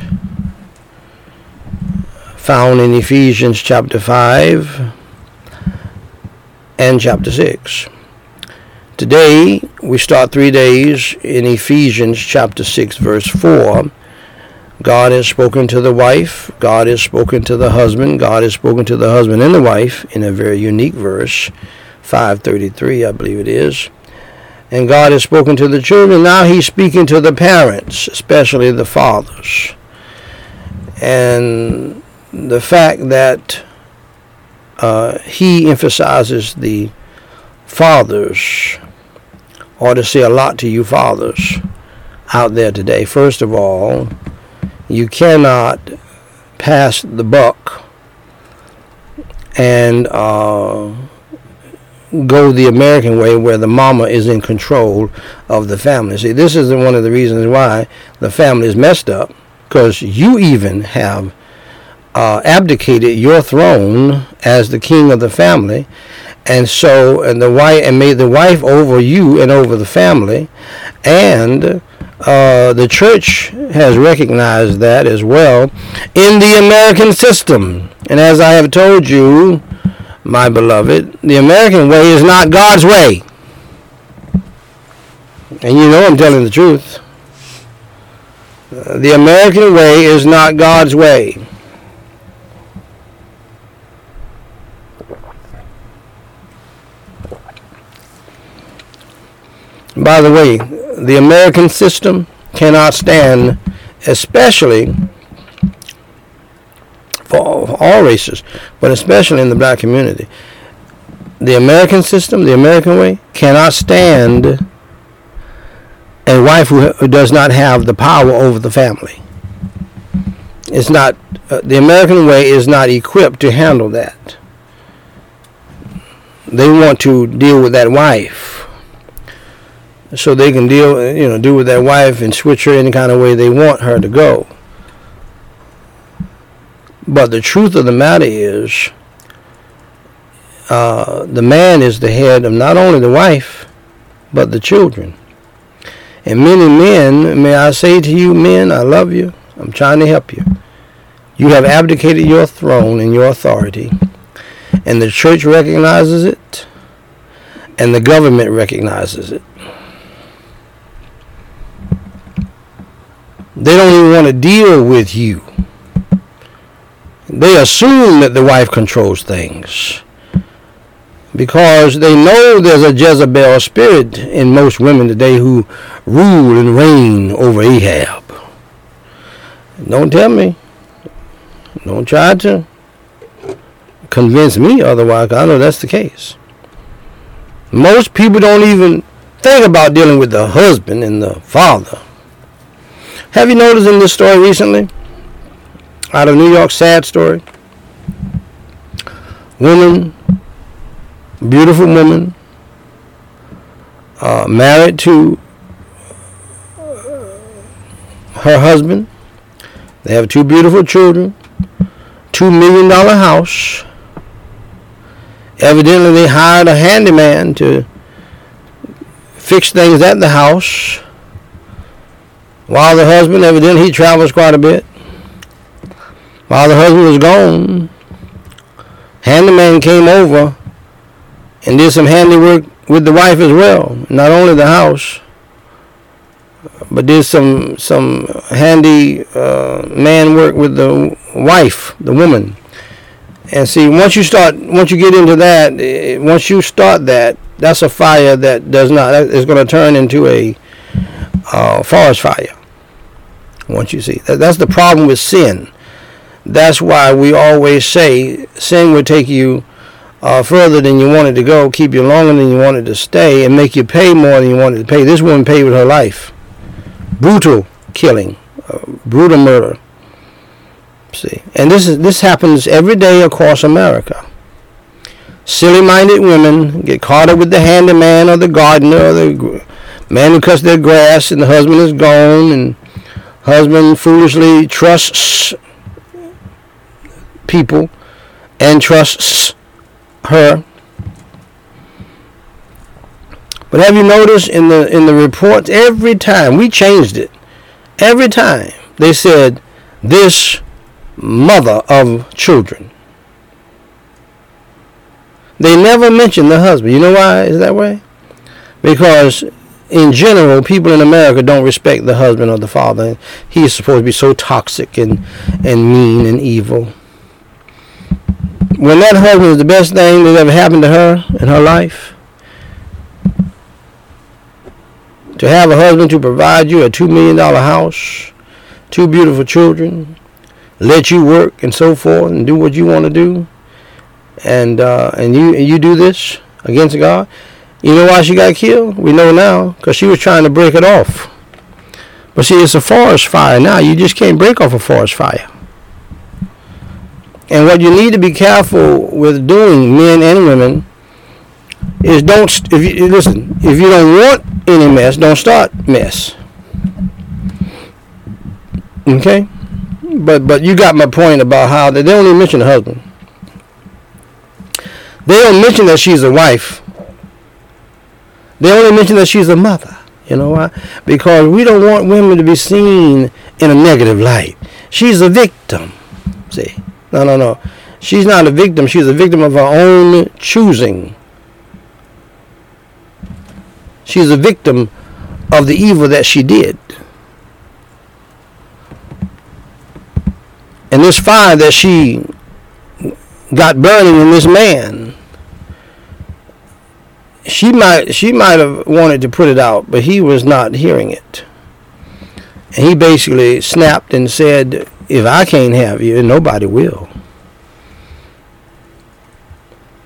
found in Ephesians chapter 5 and chapter 6. Today, we start three days in Ephesians chapter 6, verse 4, God has spoken to the wife. God has spoken to the husband. God has spoken to the husband and the wife in a very unique verse, 533, I believe it is. And God has spoken to the children. Now he's speaking to the parents, especially the fathers. And the fact that uh, he emphasizes the fathers ought to say a lot to you fathers out there today. First of all, you cannot pass the buck and uh, go the American way where the mama is in control of the family. See, this is one of the reasons why the family is messed up because you even have uh, abdicated your throne as the king of the family and so and the wife and made the wife over you and over the family and uh, the church has recognized that as well in the American system. And as I have told you, my beloved, the American way is not God's way. And you know I'm telling the truth. Uh, the American way is not God's way. By the way, the American system cannot stand, especially for all races, but especially in the black community. The American system, the American way, cannot stand a wife who, who does not have the power over the family. It's not, uh, the American way is not equipped to handle that. They want to deal with that wife so they can deal, you know, do with their wife and switch her any kind of way they want her to go. But the truth of the matter is, uh, the man is the head of not only the wife, but the children. And many men, may I say to you, men, I love you. I'm trying to help you. You have abdicated your throne and your authority, and the church recognizes it, and the government recognizes it. They don't even want to deal with you. They assume that the wife controls things because they know there's a Jezebel spirit in most women today who rule and reign over Ahab. Don't tell me. Don't try to convince me otherwise. I know that's the case. Most people don't even think about dealing with the husband and the father. Have you noticed in this story recently? Out of New York, sad story. Woman, beautiful woman, uh, married to her husband. They have two beautiful children, two million dollar house. Evidently, they hired a handyman to fix things at the house. While the husband, evidently he travels quite a bit. While the husband was gone, handyman came over and did some handiwork with the wife as well. Not only the house, but did some some handy uh, man work with the wife, the woman. And see, once you start, once you get into that, eh, once you start that, that's a fire that does not. It's going to turn into a uh, forest fire. Once you see that, that's the problem with sin. That's why we always say sin will take you uh, further than you wanted to go, keep you longer than you wanted to stay, and make you pay more than you wanted to pay. This woman paid with her life. Brutal killing, uh, brutal murder. See, and this is this happens every day across America. Silly-minded women get caught up with the handyman or the gardener or the man who cuts their grass, and the husband is gone, and husband foolishly trusts people and trusts her. But have you noticed in the in the reports every time we changed it, every time they said this mother of children. They never mentioned the husband. You know why is that way? Because in general, people in America don't respect the husband or the father. He is supposed to be so toxic and, and mean and evil. When that husband is the best thing that ever happened to her in her life, to have a husband to provide you a $2 million house, two beautiful children, let you work and so forth and do what you want to do, and uh, and you and you do this against God, you know why she got killed? We know now, because she was trying to break it off. But see, it's a forest fire now. You just can't break off a forest fire. And what you need to be careful with doing, men and women, is don't if you listen. If you don't want any mess, don't start mess. Okay, but but you got my point about how they don't even mention the husband. They don't mention that she's a wife. They only mention that she's a mother. You know why? Because we don't want women to be seen in a negative light. She's a victim. See? No, no, no. She's not a victim. She's a victim of her own choosing. She's a victim of the evil that she did. And this fire that she got burning in this man she might she might have wanted to put it out, but he was not hearing it. And he basically snapped and said, "If I can't have you, nobody will."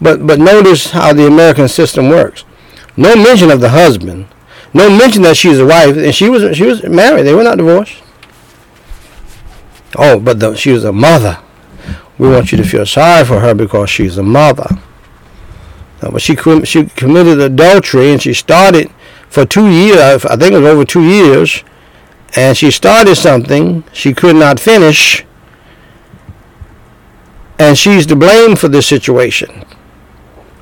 But but notice how the American system works. No mention of the husband. No mention that she's a wife, and she was she was married. They were not divorced. Oh, but the, she was a mother. We want you to feel sorry for her because she's a mother. Uh, but she she committed adultery and she started for two years. I think it was over two years, and she started something she could not finish, and she's to blame for this situation.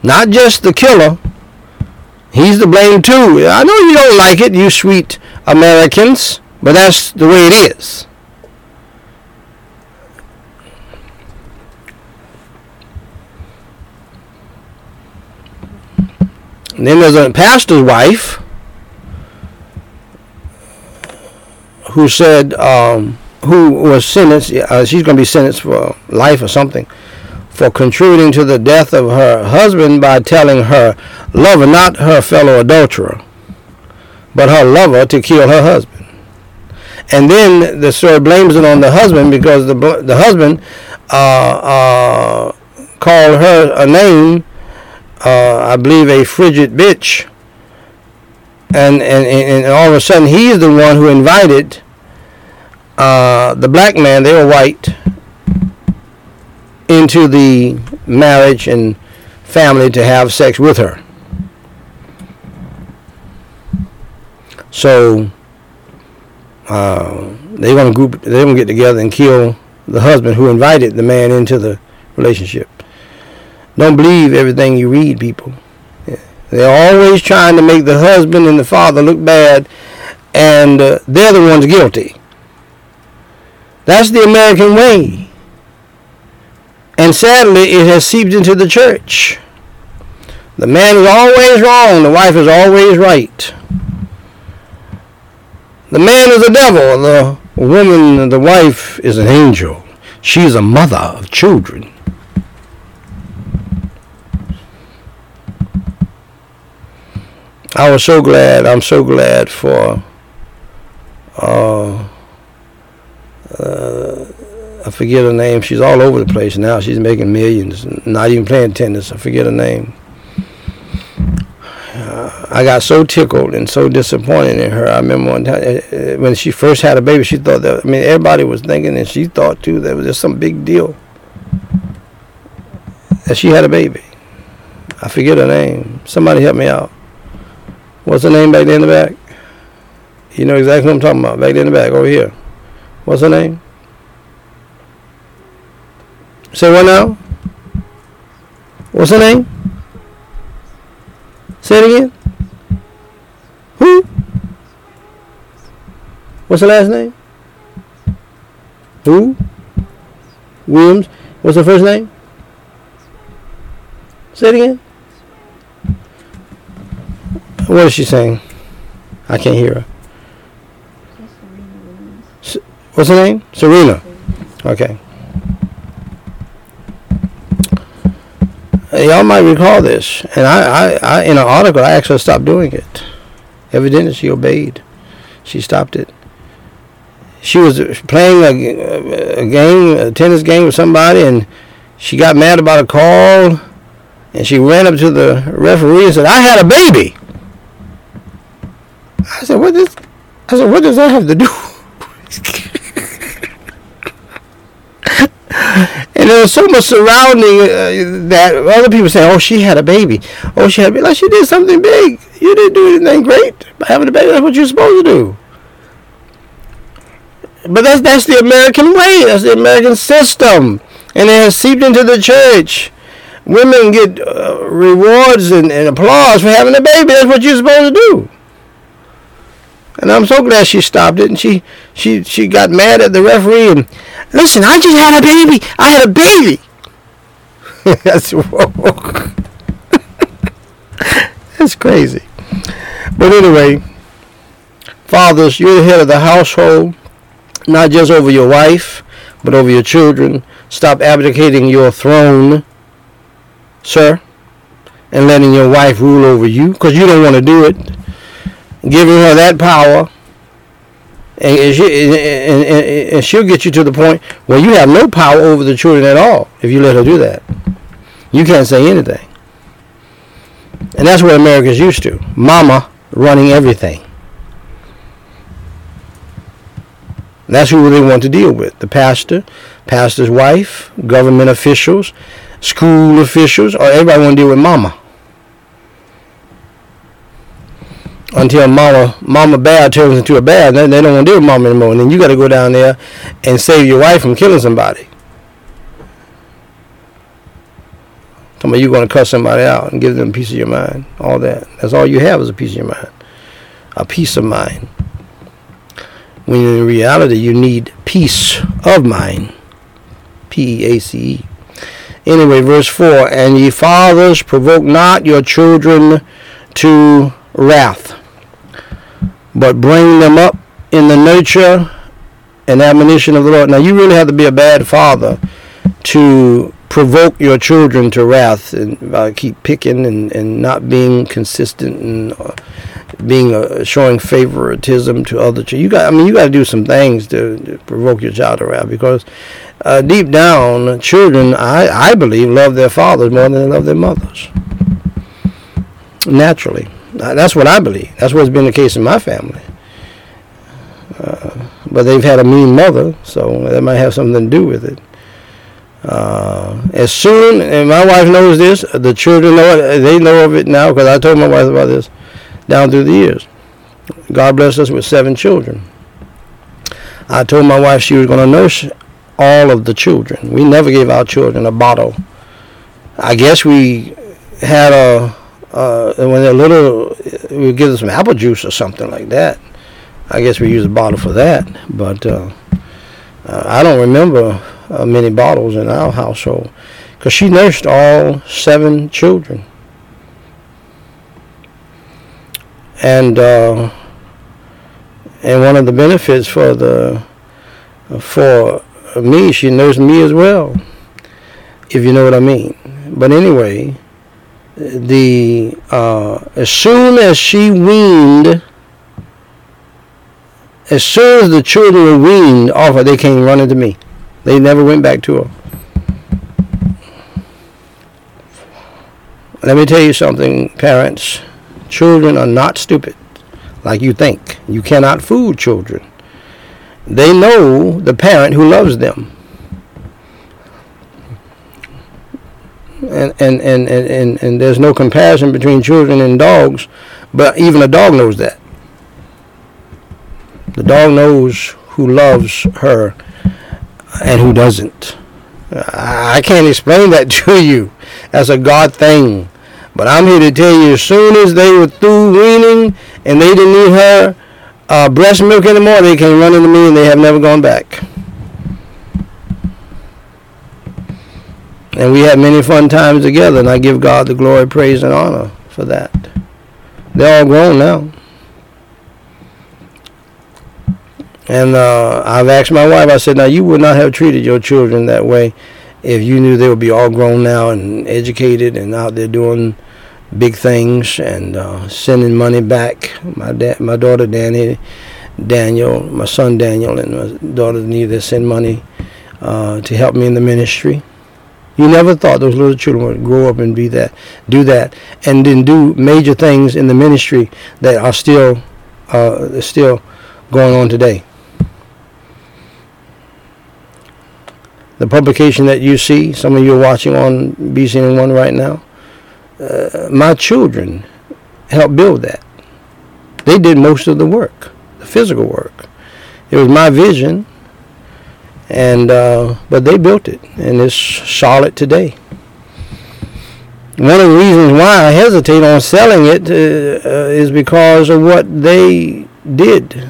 Not just the killer. He's to blame too. I know you don't like it, you sweet Americans, but that's the way it is. Then there's a pastor's wife who said, um, who was sentenced, uh, she's going to be sentenced for life or something, for contributing to the death of her husband by telling her lover, not her fellow adulterer, but her lover to kill her husband. And then the story blames it on the husband because the the husband uh, uh, called her a name uh, I believe, a frigid bitch. And, and, and all of a sudden, he's the one who invited uh, the black man, they were white, into the marriage and family to have sex with her. So uh, they're gonna group, they're gonna get together and kill the husband who invited the man into the relationship. Don't believe everything you read, people. They're always trying to make the husband and the father look bad, and uh, they're the ones guilty. That's the American way. And sadly, it has seeped into the church. The man is always wrong, the wife is always right. The man is the devil, the woman, the wife is an angel. She is a mother of children. I was so glad. I'm so glad for. Uh, uh, I forget her name. She's all over the place now. She's making millions. Not even playing tennis. I forget her name. Uh, I got so tickled and so disappointed in her. I remember one time uh, uh, when she first had a baby, she thought that. I mean, everybody was thinking, and she thought too that was just some big deal that she had a baby. I forget her name. Somebody help me out. What's the name back there in the back? You know exactly what I'm talking about. Back there in the back, over here. What's her name? Say what now? What's her name? Say it again. Who? What's her last name? Who? Williams. What's her first name? Say it again. What is she saying? I can't hear her. What's her name? Serena. Okay. Y'all might recall this, and I, I, I, in an article, I actually stopped doing it. Evidently, she obeyed. She stopped it. She was playing a, a game, a tennis game with somebody, and she got mad about a call, and she ran up to the referee and said, "I had a baby." I said, "What does?" I said, "What does that have to do?" [laughs] and there was so much surrounding uh, that other people saying, "Oh, she had a baby. Oh, she had a baby. Like she did something big. You didn't do anything great by having a baby. That's what you're supposed to do." But that's that's the American way. That's the American system, and it has seeped into the church. Women get uh, rewards and, and applause for having a baby. That's what you're supposed to do. And I'm so glad she stopped it. And she she she got mad at the referee and listen, I just had a baby. I had a baby. [laughs] That's. [laughs] That's crazy. But anyway, fathers, you're the head of the household, not just over your wife, but over your children. Stop abdicating your throne, sir, and letting your wife rule over you because you don't want to do it giving her that power, and, she, and, and, and she'll get you to the point where you have no power over the children at all if you let her do that. You can't say anything. And that's what America's used to. Mama running everything. That's who they want to deal with. The pastor, pastor's wife, government officials, school officials, or everybody want to deal with mama. Until mama mama bear turns into a bear. Then they don't want to deal with mama anymore. And then you got to go down there and save your wife from killing somebody. Tell me you're going to cut somebody out and give them a piece of your mind. All that. That's all you have is a piece of your mind. A peace of mind. When in reality you need peace of mind. P-E-A-C-E. Anyway, verse 4, And ye fathers provoke not your children to wrath but bring them up in the nurture and admonition of the Lord. Now, you really have to be a bad father to provoke your children to wrath and uh, keep picking and, and not being consistent and uh, being uh, showing favoritism to other children. You got, I mean, you got to do some things to, to, provoke your child to wrath because uh, deep down, children, I, I believe, love their fathers more than they love their mothers. Naturally. That's what I believe. That's what's been the case in my family. Uh, but they've had a mean mother, so that might have something to do with it. Uh, as soon, and my wife knows this, the children know it, they know of it now because I told my wife about this down through the years. God blessed us with seven children. I told my wife she was going to nurse all of the children. We never gave our children a bottle. I guess we had a uh, when they're little, we give them some apple juice or something like that. I guess we use a bottle for that, but uh, uh, I don't remember uh, many bottles in our household because she nursed all seven children. And uh, and one of the benefits for the for me, she nursed me as well, if you know what I mean. But anyway, the uh, as soon as she weaned, as soon as the children were weaned off her, they came running to me. They never went back to her. Let me tell you something, parents. Children are not stupid like you think. You cannot fool children. They know the parent who loves them. And, and, and, and, and there's no comparison between children and dogs, but even a dog knows that. The dog knows who loves her and who doesn't. I can't explain that [laughs] to you. That's a God thing. But I'm here to tell you, as soon as they were through weaning and they didn't need her uh, breast milk anymore, they came running to me and they have never gone back. And we had many fun times together, and I give God the glory, praise, and honor for that. They're all grown now. And uh, I've asked my wife, I said, now you would not have treated your children that way if you knew they would be all grown now and educated and out there doing big things and uh, sending money back. My dad, my daughter Danny, Daniel, my son Daniel, and my daughter Neva send money uh, to help me in the ministry. You never thought those little children would grow up and be that, do that, and then do major things in the ministry that are still, uh, still going on today. The publication that you see, some of you are watching on BCNN1 right now, uh, my children helped build that. They did most of the work, the physical work. It was my vision, and uh, but they built it, and it's solid today. One of the reasons why I hesitate on selling it uh, uh is because of what they did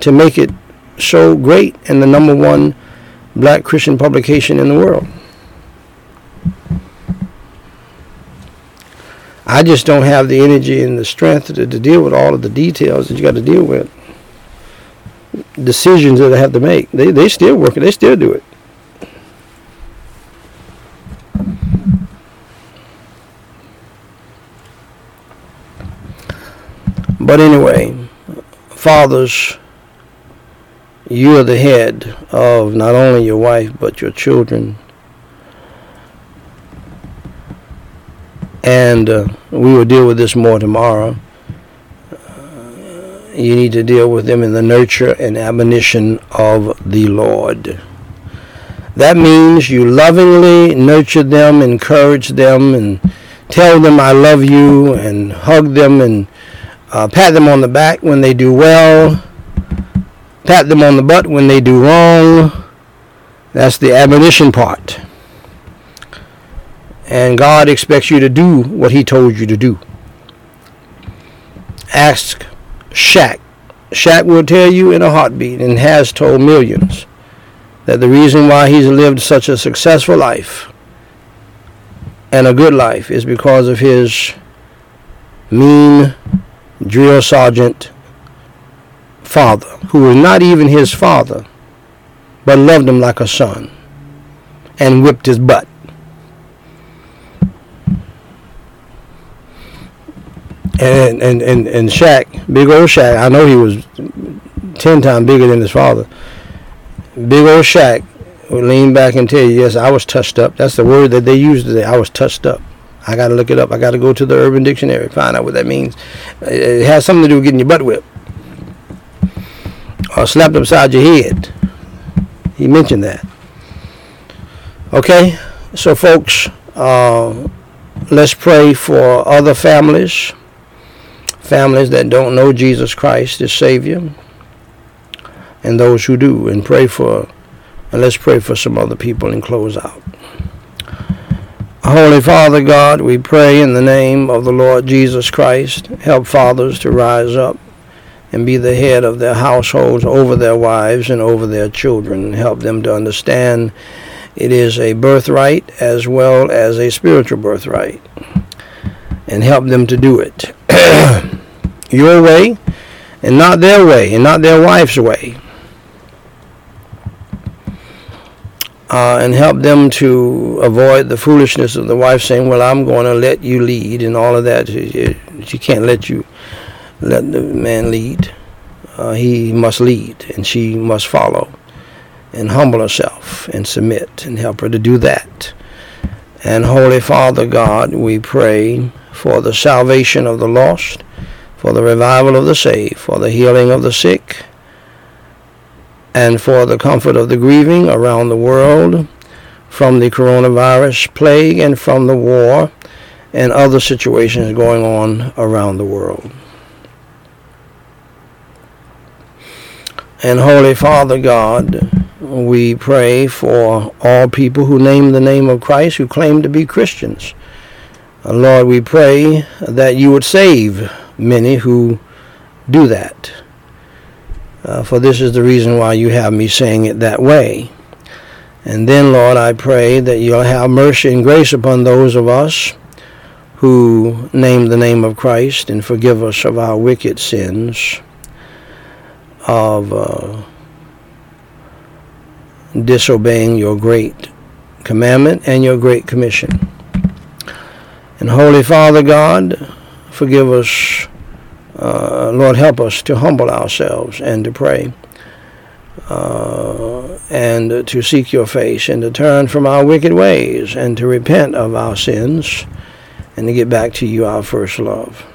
to make it so great and the number one black Christian publication in the world. I just don't have the energy and the strength to, to deal with all of the details that you got to deal with. Decisions that I have to make. They they still working. They still do it. But anyway, fathers, you are the head of not only your wife but your children and uh, we will deal with this more tomorrow. You need to deal with them in the nurture and admonition of the Lord. That means you lovingly nurture them, encourage them, and tell them I love you, and hug them, and uh, pat them on the back when they do well, pat them on the butt when they do wrong. That's the admonition part. And God expects you to do what he told you to do. Ask Shaq. Shaq will tell you in a heartbeat and has told millions that the reason why he's lived such a successful life and a good life is because of his mean drill sergeant father, who was not even his father, but loved him like a son and whipped his butt. And and and and Shaq, big old Shaq. I know he was ten times bigger than his father. Big old Shaq would lean back and tell you, "Yes, I was touched up." That's the word that they use today. I was touched up. I got to look it up. I got to go to the Urban Dictionary find out what that means. It has something to do with getting your butt whipped or slapped upside your head. He mentioned that. Okay, so folks, uh, let's pray for other families families that don't know Jesus Christ as Savior and those who do and pray for and let's pray for some other people and close out. Holy Father God, we pray in the name of the Lord Jesus Christ. Help fathers to rise up and be the head of their households over their wives and over their children. Help them to understand it is a birthright as well as a spiritual birthright. And help them to do it. [clears throat] your way and not their way and not their wife's way. Uh, and help them to avoid the foolishness of the wife saying, "Well, I'm going to let you lead," and all of that. She can't let you let the man lead. Uh, he must lead, and she must follow, and humble herself and submit, and help her to do that. And Holy Father God, we pray for the salvation of the lost for the revival of the saved, for the healing of the sick, and for the comfort of the grieving around the world from the coronavirus plague and from the war and other situations going on around the world. And Holy Father God, we pray for all people who name the name of Christ, who claim to be Christians. Lord, we pray that you would save many who do that. Uh, for this is the reason why you have me saying it that way. And then, Lord, I pray that you'll have mercy and grace upon those of us who name the name of Christ and forgive us of our wicked sins. of uh, disobeying your great commandment and your great commission. And Holy Father God, forgive us, uh, Lord, help us to humble ourselves and to pray. Uh, and to seek your face and to turn from our wicked ways and to repent of our sins and to get back to you, our first love.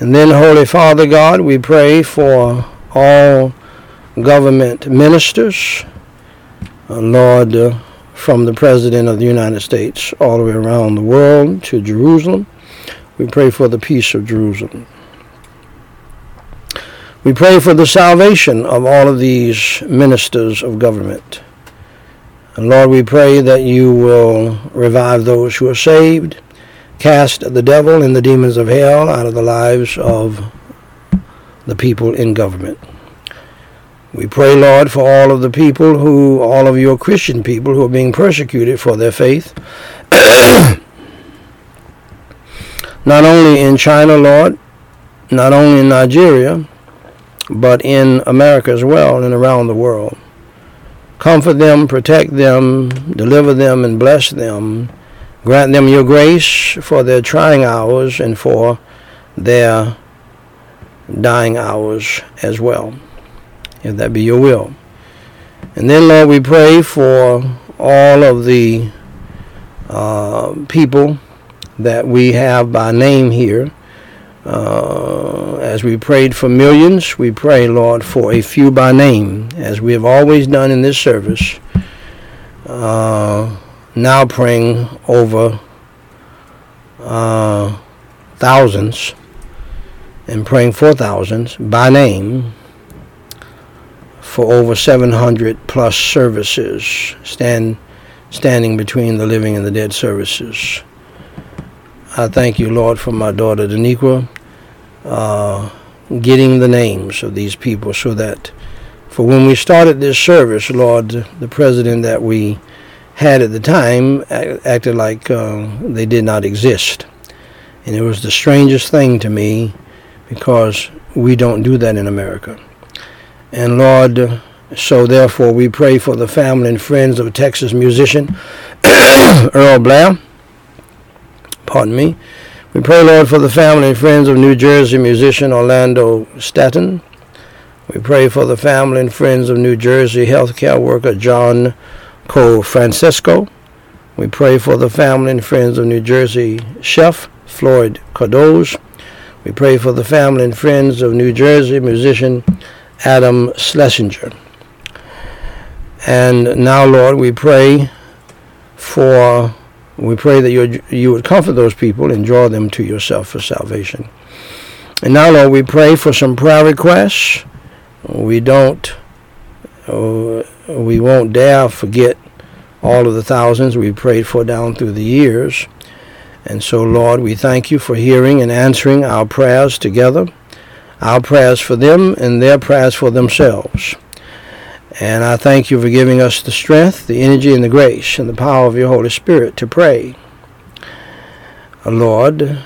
And then, Holy Father God, we pray for all government ministers, uh, Lord, from the President of the United States all the way around the world to Jerusalem. We pray for the peace of Jerusalem. We pray for the salvation of all of these ministers of government. And Lord, we pray that you will revive those who are saved, cast the devil and the demons of hell out of the lives of the people in government. We pray, Lord, for all of the people who, all of your Christian people who are being persecuted for their faith. [coughs] not only in China, Lord, not only in Nigeria, but in America as well and around the world. Comfort them, protect them, deliver them, and bless them. Grant them your grace for their trying hours and for their dying hours as well, if that be your will. And then, Lord, we pray for all of the uh, people that we have by name here uh, as we prayed for millions, we pray, Lord, for a few by name, as we have always done in this service. Uh, now praying over uh, thousands and praying for thousands by name for over 700 plus services stand, standing between the living and the dead services. I thank you, Lord, for my daughter Daniqua uh, getting the names of these people so that for when we started this service, Lord, the president that we had at the time acted like uh, they did not exist. And it was the strangest thing to me because we don't do that in America. And Lord, so therefore we pray for the family and friends of Texas musician [coughs] Earl Blair pardon me. We pray, Lord, for the family and friends of New Jersey musician Orlando Staton. We pray for the family and friends of New Jersey healthcare worker John Co Francisco. We pray for the family and friends of New Jersey chef Floyd Cardoz. We pray for the family and friends of New Jersey musician Adam Schlesinger. And now, Lord, we pray for we pray that you, you would comfort those people and draw them to yourself for salvation. And now, Lord, we pray for some prayer requests. We don't, uh, we won't dare forget all of the thousands we prayed for down through the years. And so, Lord, we thank you for hearing and answering our prayers together, our prayers for them and their prayers for themselves. And I thank you for giving us the strength, the energy, and the grace and the power of your Holy Spirit to pray, uh, Lord,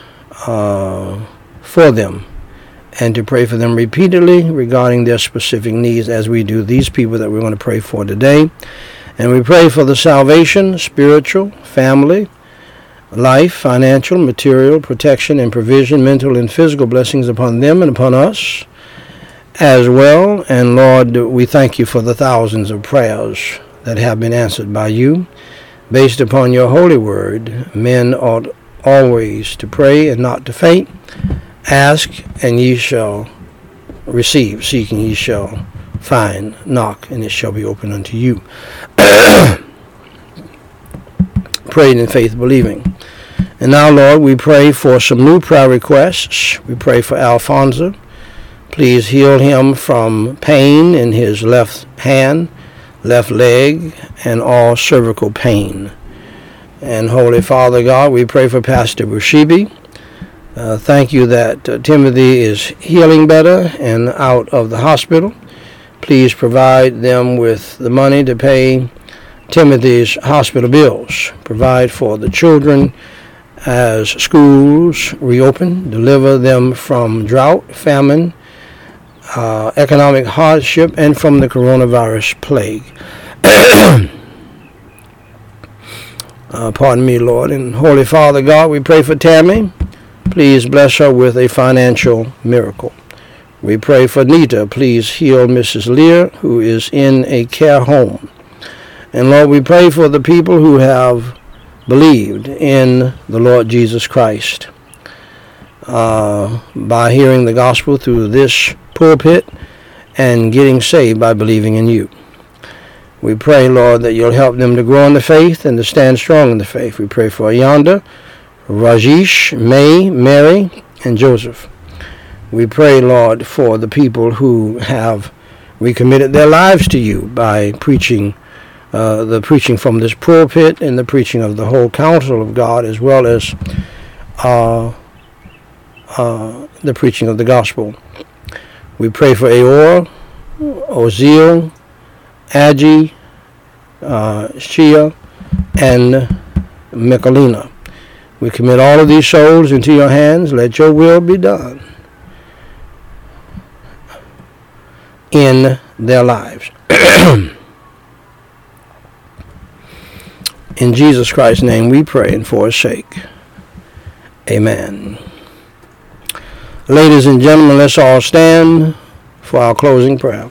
uh, for them and to pray for them repeatedly regarding their specific needs as we do these people that we're going to pray for today. And we pray for the salvation, spiritual, family, life, financial, material, protection, and provision, mental and physical blessings upon them and upon us as well. And Lord, we thank you for the thousands of prayers that have been answered by you. Based upon your holy word, men ought always to pray and not to faint. Ask, and ye shall receive. Seek, and ye shall find. Knock, and it shall be opened unto you. [clears throat] Praying in faith, believing. And now, Lord, we pray for some new prayer requests. We pray for Alfonso. Please heal him from pain in his left hand, left leg, and all cervical pain. And Holy Father God, we pray for Pastor Bushibi. Uh, thank you that uh, Timothy is healing better and out of the hospital. Please provide them with the money to pay Timothy's hospital bills. Provide for the children as schools reopen. Deliver them from drought, famine, uh, economic hardship and from the coronavirus plague. [coughs] uh, pardon me, Lord. And Holy Father God, we pray for Tammy. Please bless her with a financial miracle. We pray for Nita. Please heal Mrs. Lear, who is in a care home. And Lord, we pray for the people who have believed in the Lord Jesus Christ uh, by hearing the gospel through this pulpit and getting saved by believing in you. We pray, Lord, that you'll help them to grow in the faith and to stand strong in the faith. We pray for Ayanda, Rajesh, May, Mary, and Joseph. We pray, Lord, for the people who have recommitted their lives to you by preaching uh, the preaching from this pulpit and the preaching of the whole counsel of God, as well as uh, uh, the preaching of the gospel. We pray for Aor, Ozil, Agi, uh, Shia, and Michelina. We commit all of these souls into your hands. Let your will be done in their lives. [clears throat] in Jesus Christ's name we pray and for his sake. Amen. Ladies and gentlemen, let's all stand for our closing prayer.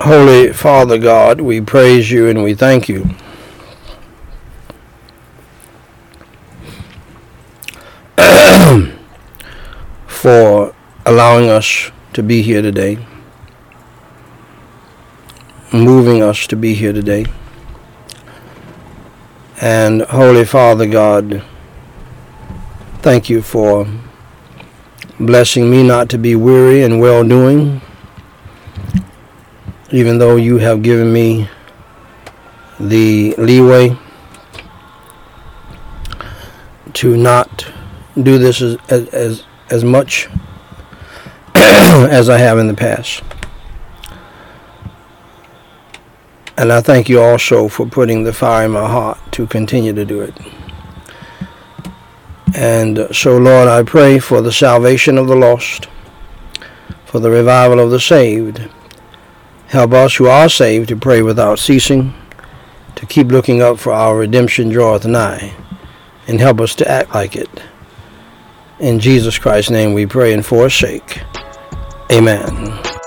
Holy Father God, we praise you and we thank you. [clears throat] for allowing us to be here today, moving us to be here today. And Holy Father God, Thank you for blessing me not to be weary and well doing, even though you have given me the leeway to not do this as as as much [clears throat] as I have in the past. And I thank you also for putting the fire in my heart to continue to do it. And so, Lord, I pray for the salvation of the lost, for the revival of the saved. Help us who are saved to pray without ceasing, to keep looking up for our redemption draweth nigh, and help us to act like it. In Jesus Christ's name we pray and for his sake. Amen.